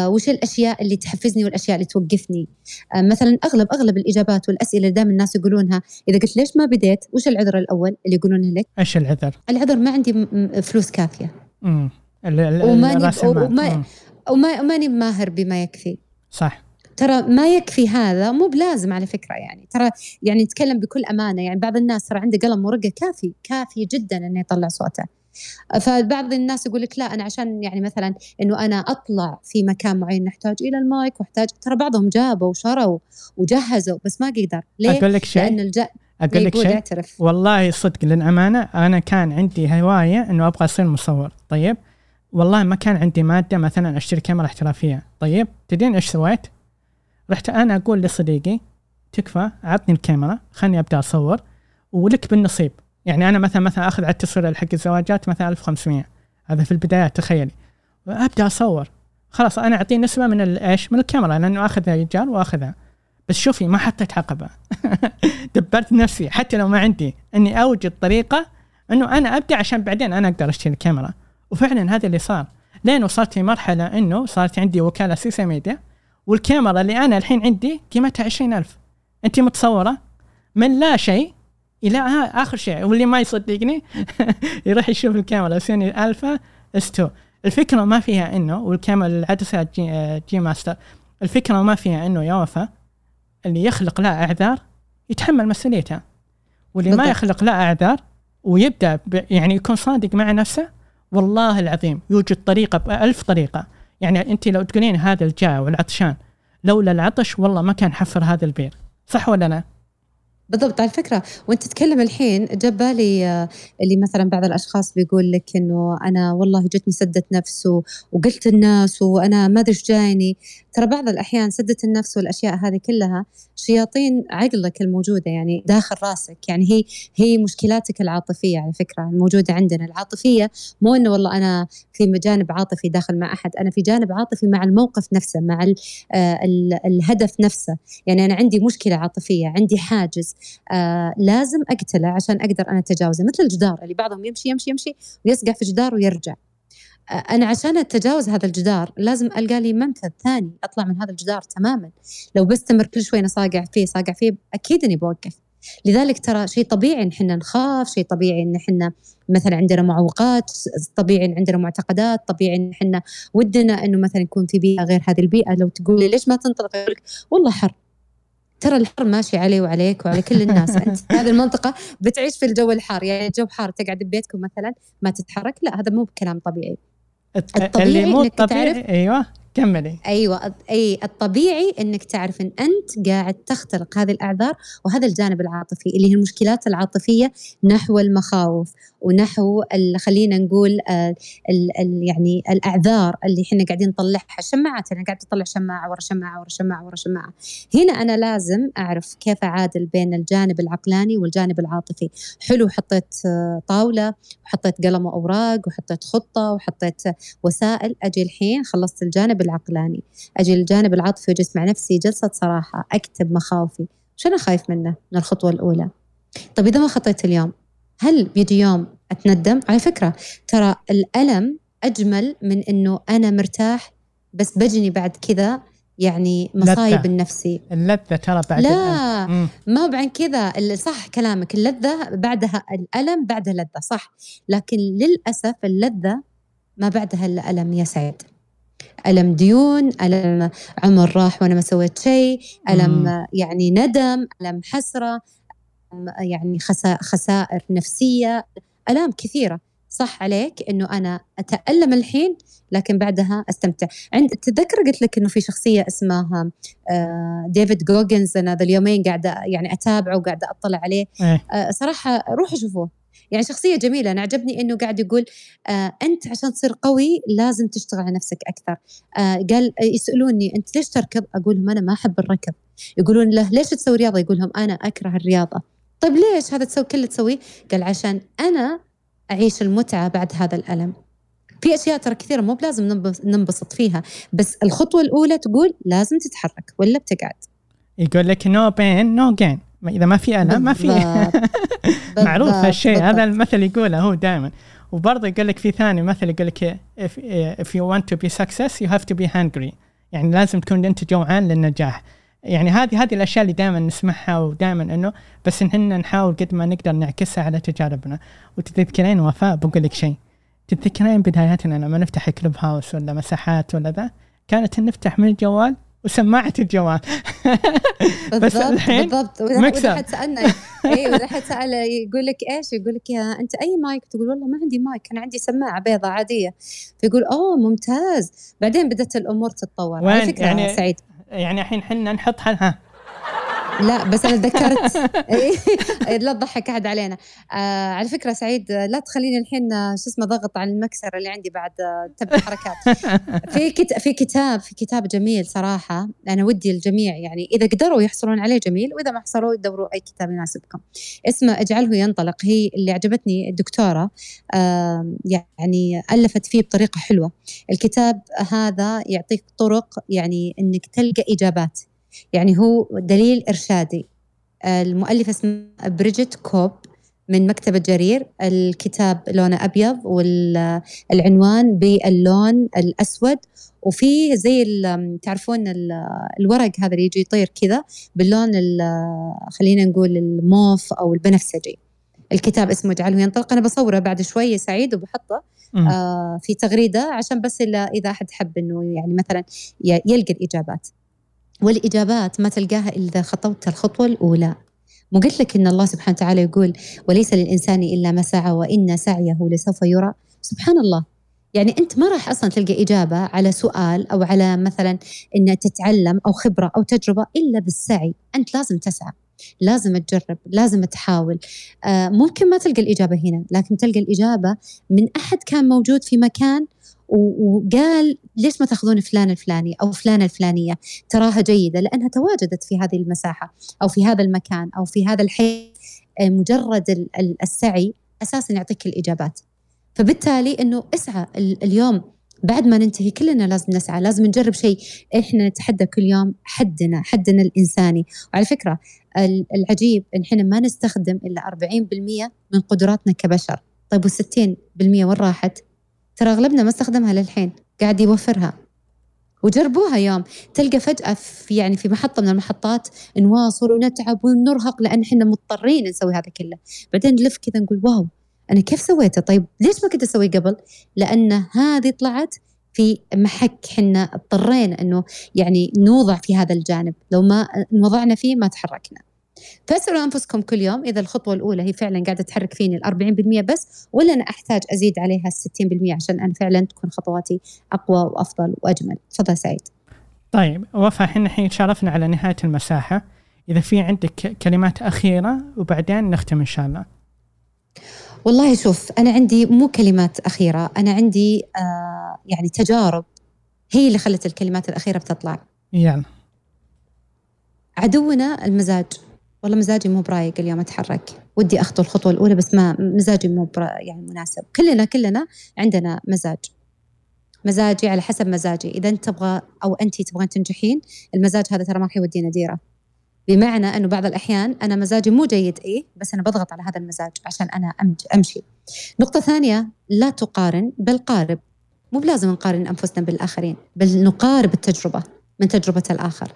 [SPEAKER 2] وش الأشياء اللي تحفزني والأشياء اللي توقفني؟ آه مثلا أغلب أغلب الإجابات والأسئلة اللي دائما الناس يقولونها إذا قلت ليش ما بديت وش العذر الأول اللي يقولونه لك؟
[SPEAKER 1] إيش العذر؟
[SPEAKER 2] العذر ما عندي فلوس كافية.
[SPEAKER 1] امم
[SPEAKER 2] وماني وما وما ماني ماهر بما يكفي.
[SPEAKER 1] صح.
[SPEAKER 2] ترى ما يكفي هذا مو بلازم على فكرة يعني. ترى يعني نتكلم بكل أمانة يعني بعض الناس ترى عنده قلم ورقة كافي كافي جدا إنه يطلع صوته. فبعض الناس يقول لك لا أنا عشان يعني مثلا إنه أنا أطلع في مكان معين نحتاج إلى المايك وأحتاج ترى بعضهم جابوا وشروا وجهزوا بس ما قدر
[SPEAKER 1] ليه؟ أقول لك شيء
[SPEAKER 2] لأن الج...
[SPEAKER 1] أقول لك شيء. والله صدق للأمانة أنا كان عندي هواية إنه أبغى أصير مصور طيب والله ما كان عندي مادة مثلا أشتري كاميرا احترافية طيب تدين إيش سويت؟ رحت أنا أقول لصديقي تكفى عطني الكاميرا خلني أبدأ أصور ولك بالنصيب يعني أنا مثلا مثلا أخذ على التصوير حق الزواجات مثلا 1500 هذا في البدايات تخيلي. أبدأ أصور. خلاص أنا أعطيه نسبة من إيش؟ من الكاميرا لأنه اخذها رجال وأخذها. بس شوفي ما حطيت عقبه دبرت نفسي حتى لو ما عندي إني أوجد طريقة إنه أنا أبدأ عشان بعدين أنا أقدر أشتري الكاميرا. وفعلا هذا اللي صار. لين وصلت في مرحله إنه صارت عندي وكالة سيسا ميديا والكاميرا اللي أنا الحين عندي قيمتها عشرين ألف. انت متصورة؟ من لا شيء. إلى آخر شيء واللي ما يصدقني يروح يشوف الكاميرا Sony Alpha S 2 الفكرة ما فيها إنه والكاميرا العدسه G, G Master الفكرة ما فيها إنه يا وفا اللي يخلق له أعذار يتحمل مسؤوليتها واللي ما يخلق له أعذار ويبدأ يعني يكون صادق مع نفسه والله العظيم يوجد طريقة بألف طريقة. يعني أنت لو تقولين هذا الجوعان والعطشان لولا العطش والله ما كان حفر هذا البير. صح ولا لا؟
[SPEAKER 2] بالضبط على فكرة. وأنت تتكلم الحين جاب بالي آه، اللي مثلا بعض الأشخاص بيقول لك إنه أنا والله جتني سدة نفس وقلت الناس وأنا ما أدري إيش جايني. ترى بعض الأحيان سدة النفس والأشياء هذه كلها شياطين عقلك الموجودة يعني داخل راسك يعني هي هي مشكلاتك العاطفية على فكرة الموجودة عندنا. العاطفية مو إنه والله أنا في جانب عاطفي داخل مع أحد أنا في جانب عاطفي مع الموقف نفسه مع آه، الهدف نفسه. يعني أنا عندي مشكلة عاطفية عندي حاجز آه لازم أقتله عشان أقدر أنا أتجاوزه مثل الجدار اللي بعضهم يمشي يمشي يمشي ويسقع في جدار ويرجع. أنا عشان أتجاوز هذا الجدار لازم ألقى لي منفذ ثاني أطلع من هذا الجدار تماما. لو بستمر كل شوي صاقع فيه صاقع فيه أكيد إني بوقف. لذلك ترى شيء طبيعي إن إحنا نخاف شيء طبيعي إن إحنا مثلا عندنا معوقات طبيعي إن عندنا معتقدات طبيعي إن إحنا ودنا إنه مثلا يكون في بيئة غير هذه البيئة. لو تقول لي ليش ما تنطلق؟ والله حر. ترى الحر ماشي علي وعليك وعلى كل الناس. أنت هذه المنطقة بتعيش في الجو الحار. يعني الجو حار تقعد ببيتكم مثلا ما تتحرك؟ لا هذا مو بكلام طبيعي.
[SPEAKER 1] الطبيعي اللي مو طبيعي أيوه كملي.
[SPEAKER 2] أيوه أي الطبيعي إنك تعرف إن أنت قاعد تخترق هذه الأعذار وهذا الجانب العاطفي اللي هي المشكلات العاطفية نحو المخاوف. ونحو خلينا نقول ال ال يعني الأعذار اللي إحنا قاعدين نطلعها. الشماعات أنا قاعد تطلع شماعة ورا شماعة ورا شماعة ورا شماعة. هنا أنا لازم أعرف كيف أعادل بين الجانب العقلاني والجانب العاطفي. حلو حطيت طاولة وحطيت قلم وأوراق وحطيت خطة وحطيت وسائل. أجي الحين خلصت الجانب العقلاني. أجي الجانب العاطفي وجلست مع نفسي جلسة صراحة أكتب مخاوفي. شو أنا خايف منه من الخطوة الأولى؟ طيب إذا ما خطيت اليوم هل بيجي يوم أتندم؟ على فكرة ترى الألم أجمل من إنه أنا مرتاح بس بجني بعد كذا يعني مصايب النفسي
[SPEAKER 1] اللذة ترى بعد
[SPEAKER 2] لا ما هو بعد كذا صح كلامك اللذة بعدها الألم بعدها لذة صح. لكن للأسف اللذة ما بعدها إلا ألم يا سعيد. ألم ديون ألم عمر راح وأنا ما سويت شيء ألم مم. يعني ندم ألم حسرة يعني خسائر نفسية ألام كثيرة. صح عليك إنه أنا أتألم الحين لكن بعدها أستمتع. عند تتذكر قلت لك إنه في شخصية اسمها آه، ديفيد جوجنز أنا ذا اليومين قاعدة يعني أتابعه وقاعدة أطلع عليه.
[SPEAKER 1] إيه.
[SPEAKER 2] آه، صراحة روحوا شوفوه. يعني شخصية جميلة. أنا عجبني إنه قاعد يقول آه أنت عشان تصير قوي لازم تشتغل على نفسك أكثر. آه قال يسألوني أنت ليش تركض أقول لهم أنا ما أحب الركض يقولون له ليش تسوي رياضة؟ يقول لهم أنا أكره الرياضة. طيب ليش هذا تسوي كل اللي تسويه؟ قال عشان أنا أعيش المتعة بعد هذا الألم. في أشياء ترى كثيرة مو بلازم ننبس- ننبسط فيها بس الخطوة الأولى تقول لازم تتحرك ولا بتقعد.
[SPEAKER 1] يقول لك no pain no gain إذا ما في ألم ما في. معروف هالشيء. هذا المثل يقوله هو دائما. وبرضه يقول لك في ثاني مثل يقول لك if, if you want to be success you have to be hungry. يعني لازم تكون أنت جوعان للنجاح. يعني هذه هذه الأشياء اللي دائما نسمعها ودائما إنه بس ان نحاول قد ما نقدر نعكسها على تجاربنا. وتتذكرين وفاء بقول لك شيء. تتذكرين بداياتنا لما نفتح كلوب هاوس ولا مساحات ولا ذا؟ كانت نفتح من الجوال وسماعة الجوال. بس
[SPEAKER 2] بالضبط
[SPEAKER 1] الحين
[SPEAKER 2] بالضبط. واذا حد سالنا اي وإذا حد سأل يقول لك إيش؟ يقول لك يا أنت أي مايك؟ تقول والله ما عندي مايك أنا عندي سماعة بيضاء عادية. فيقول أوه ممتاز. بعدين بدأت الأمور تتطور. على فكرة
[SPEAKER 1] يعني-
[SPEAKER 2] سعيد.
[SPEAKER 1] يعني الحين حنا نحطها ها.
[SPEAKER 2] لا بس أنا تذكرت. إيه، لا تضحك أحد علينا. آه على فكرة سعيد لا تخليني الحين شو اسمه ضغط على المكسر اللي عندي بعد آه، تبدأ حركات. في كت... في كتاب في كتاب جميل صراحة أنا ودي الجميع يعني إذا قدروا يحصلون عليه جميل وإذا ما حصلوا يدوروا أي كتاب يناسبكم. اسمه اجعله ينطلق هي اللي عجبتني الدكتورة آه يعني ألفت فيه بطريقة حلوة. الكتاب هذا يعطيك طرق يعني إنك تلقى إجابات. يعني هو دليل إرشادي. المؤلفه اسمها بريجيت كوب من مكتبة جرير. الكتاب لونه أبيض والعنوان باللون الأسود. وفي زي تعرفون ال- الورق هذا اللي يجي يطير كذا باللون ال- خلينا نقول الموف أو البنفسجي. الكتاب اسمه اجعله ينطلق. أنا بصوره بعد شوي سعيد وبحطه. آه في تغريدة عشان بس إذا أحد حب إنه يعني مثلا يلقى الإجابات. والإجابات ما تلقاها إلا إذا خطوت الخطوة الأولى. مو قلت لك إن الله سبحانه وتعالى يقول وليس للإنسان إلا ما سعى وإن سعيه لسوف يرى؟ سبحان الله. يعني أنت ما راح أصلا تلقى إجابة على سؤال أو على مثلا إن تتعلم أو خبرة أو تجربة إلا بالسعي. أنت لازم تسعى. لازم تجرب. لازم تحاول. آه ممكن ما تلقى الإجابة هنا لكن تلقى الإجابة من أحد كان موجود في مكان وقال ليش ما تاخذون فلان الفلاني أو فلانة الفلانية؟ تراها جيدة لأنها تواجدت في هذه المساحة أو في هذا المكان أو في هذا الحي آه، مجرد ال- ال- السعي أساسا يعطيك الإجابات. فبالتالي إنه اسعى ال- اليوم بعد ما ننتهي كلنا لازم نسعى لازم نجرب شيء. إحنا نتحدى كل يوم حدنا حدنا الإنساني. وعلى فكرة ال- العجيب إن إحنا ما نستخدم إلا 40% من قدراتنا كبشر. طيب وال60% وين راحت؟ ترى أغلبنا ما استخدمها للحين قاعد يوفرها. وجربوها يوم تلقى فجأة في يعني في محطة من المحطات نواصل ونتعب ونرهق لأن إحنا مضطرين نسوي هذا كله. بعدين نلف كذا نقول واو أنا كيف سويته؟ طيب ليش ما كنت أسوي قبل؟ لأن هذه طلعت في محك حنا اضطرينا أنه يعني نوضع في هذا الجانب. لو ما وضعنا فيه ما تحركنا. فاسألوا أنفسكم كل يوم إذا الخطوة الأولى هي فعلا قاعدة تحرك فيني ال 40% بس ولا أنا أحتاج أزيد عليها ال 60% عشان أنا فعلا تكون خطواتي أقوى وأفضل وأجمل. تفضل سعيد.
[SPEAKER 1] طيب وفاء إحنا الحين شرفنا على نهاية المساحة. إذا في عندك كلمات أخيرة وبعدين نختم إن شاء الله.
[SPEAKER 2] والله شوف أنا عندي مو كلمات أخيرة أنا عندي آه يعني تجارب هي اللي خلت الكلمات الأخيرة بتطلع.
[SPEAKER 1] يلا.
[SPEAKER 2] عدونا المزاج. والله مزاجي مو برايق اليوم أتحرك. ودي أخطو الخطوة الأولى بس ما مزاجي مو يعني مناسب. كلنا كلنا عندنا مزاج. مزاجي على حسب مزاجي. إذا أنت تبغى أو انت تبغين تنجحين المزاج هذا ترى ما راح يودينا ديرة. بمعنى أنه بعض الأحيان أنا مزاجي مو جيد إيه بس أنا بضغط على هذا المزاج عشان أنا أمشي. نقطة ثانية لا تقارن بل قارب. مو بلازم نقارن أنفسنا بالآخرين بل نقارب التجربة من تجربة الآخر.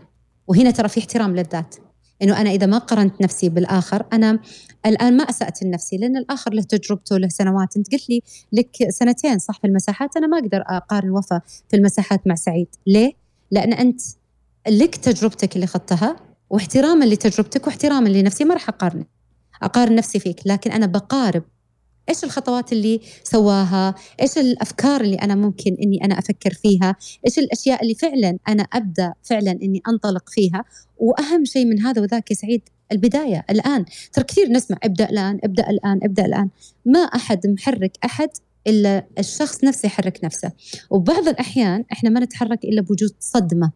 [SPEAKER 2] وهنا ترى في احترام للذات. إنه أنا إذا ما قارنت نفسي بالآخر أنا الآن ما اسات لنفسي لأن الآخر له تجربته له سنوات. أنت قلت لي لك سنتين صح في المساحات أنا ما أقدر أقارن وفاء في المساحات مع سعيد. ليه؟ لأن أنت لك تجربتك اللي اخذتها واحتراما لتجربتك واحتراما لنفسي. ما راح اقارن أقارن نفسي فيك لكن أنا بقارب إيش الخطوات اللي سواها؟ إيش الأفكار اللي أنا ممكن إني أنا أفكر فيها؟ إيش الأشياء اللي فعلا أنا أبدأ فعلا إني أنطلق فيها؟ وأهم شيء من هذا وذاك يا سعيد البداية الآن. ترى كثير نسمع ابدأ الآن ابدأ الآن ابدأ الآن. ما أحد محرك أحد إلا الشخص نفسه يحرك نفسه. وبعض الأحيان إحنا ما نتحرك إلا بوجود صدمة.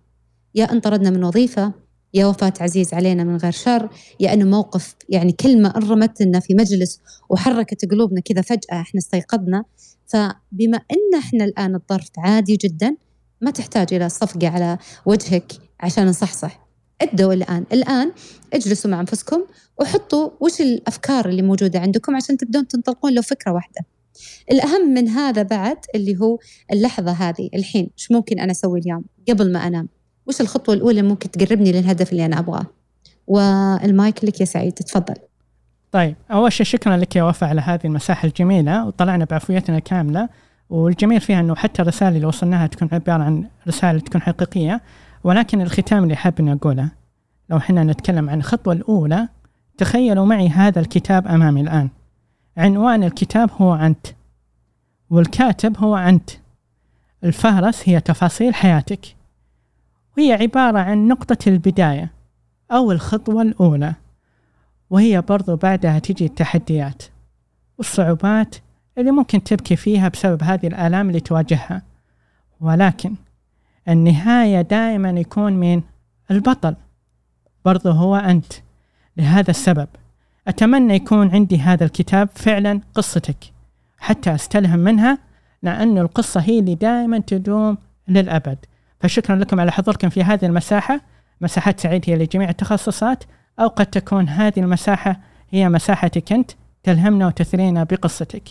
[SPEAKER 2] يا انطردنا من وظيفة يا وفاة عزيز علينا من غير شر يا أنه موقف يعني كلمة انرمت لنا في مجلس وحركت قلوبنا كذا فجأة إحنا استيقظنا. فبما أن إحنا الآن الظرف عادي جدا ما تحتاج إلى صفقة على وجهك عشان نصحصح. ابدأوا الآن. الآن اجلسوا مع أنفسكم وحطوا وش الأفكار اللي موجودة عندكم عشان تبدون تنطلقون لو فكرة واحدة. الأهم من هذا بعد اللي هو اللحظة هذه الحين. إيش ممكن أنا أسوي اليوم؟ قبل ما أنام. وش الخطوة الأولى ممكن تقربني للهدف اللي أنا أبغاه؟ والمايك لك يا سعيد تفضل.
[SPEAKER 1] طيب أول شيء شكرا لك يا وفاء على هذه المساحة الجميلة وطلعنا بعفويتنا كاملة والجميل فيها أنه حتى الرسائل اللي وصلناها تكون عبارة عن رسائل تكون حقيقية ولكن الختام اللي حاب إني أقوله لو حنا نتكلم عن الخطوة الأولى تخيلوا معي هذا الكتاب أمامي الآن. عنوان الكتاب هو أنت والكاتب هو أنت. الفهرس هي تفاصيل حياتك. وهي عبارة عن نقطة البداية أو الخطوة الأولى وهي برضو بعدها تجي التحديات والصعوبات اللي ممكن تبكي فيها بسبب هذه الآلام اللي تواجهها. ولكن النهاية دائما يكون من البطل برضو هو أنت. لهذا السبب أتمنى يكون عندي هذا الكتاب فعلا قصتك حتى أستلهم منها لأن القصة هي اللي دائما تدوم للأبد. فشكرا لكم على حضوركم في هذه المساحة. مساحات هي لجميع التخصصات أو قد تكون هذه المساحة هي مساحتك أنت تلهمنا وتثرينا بقصتك.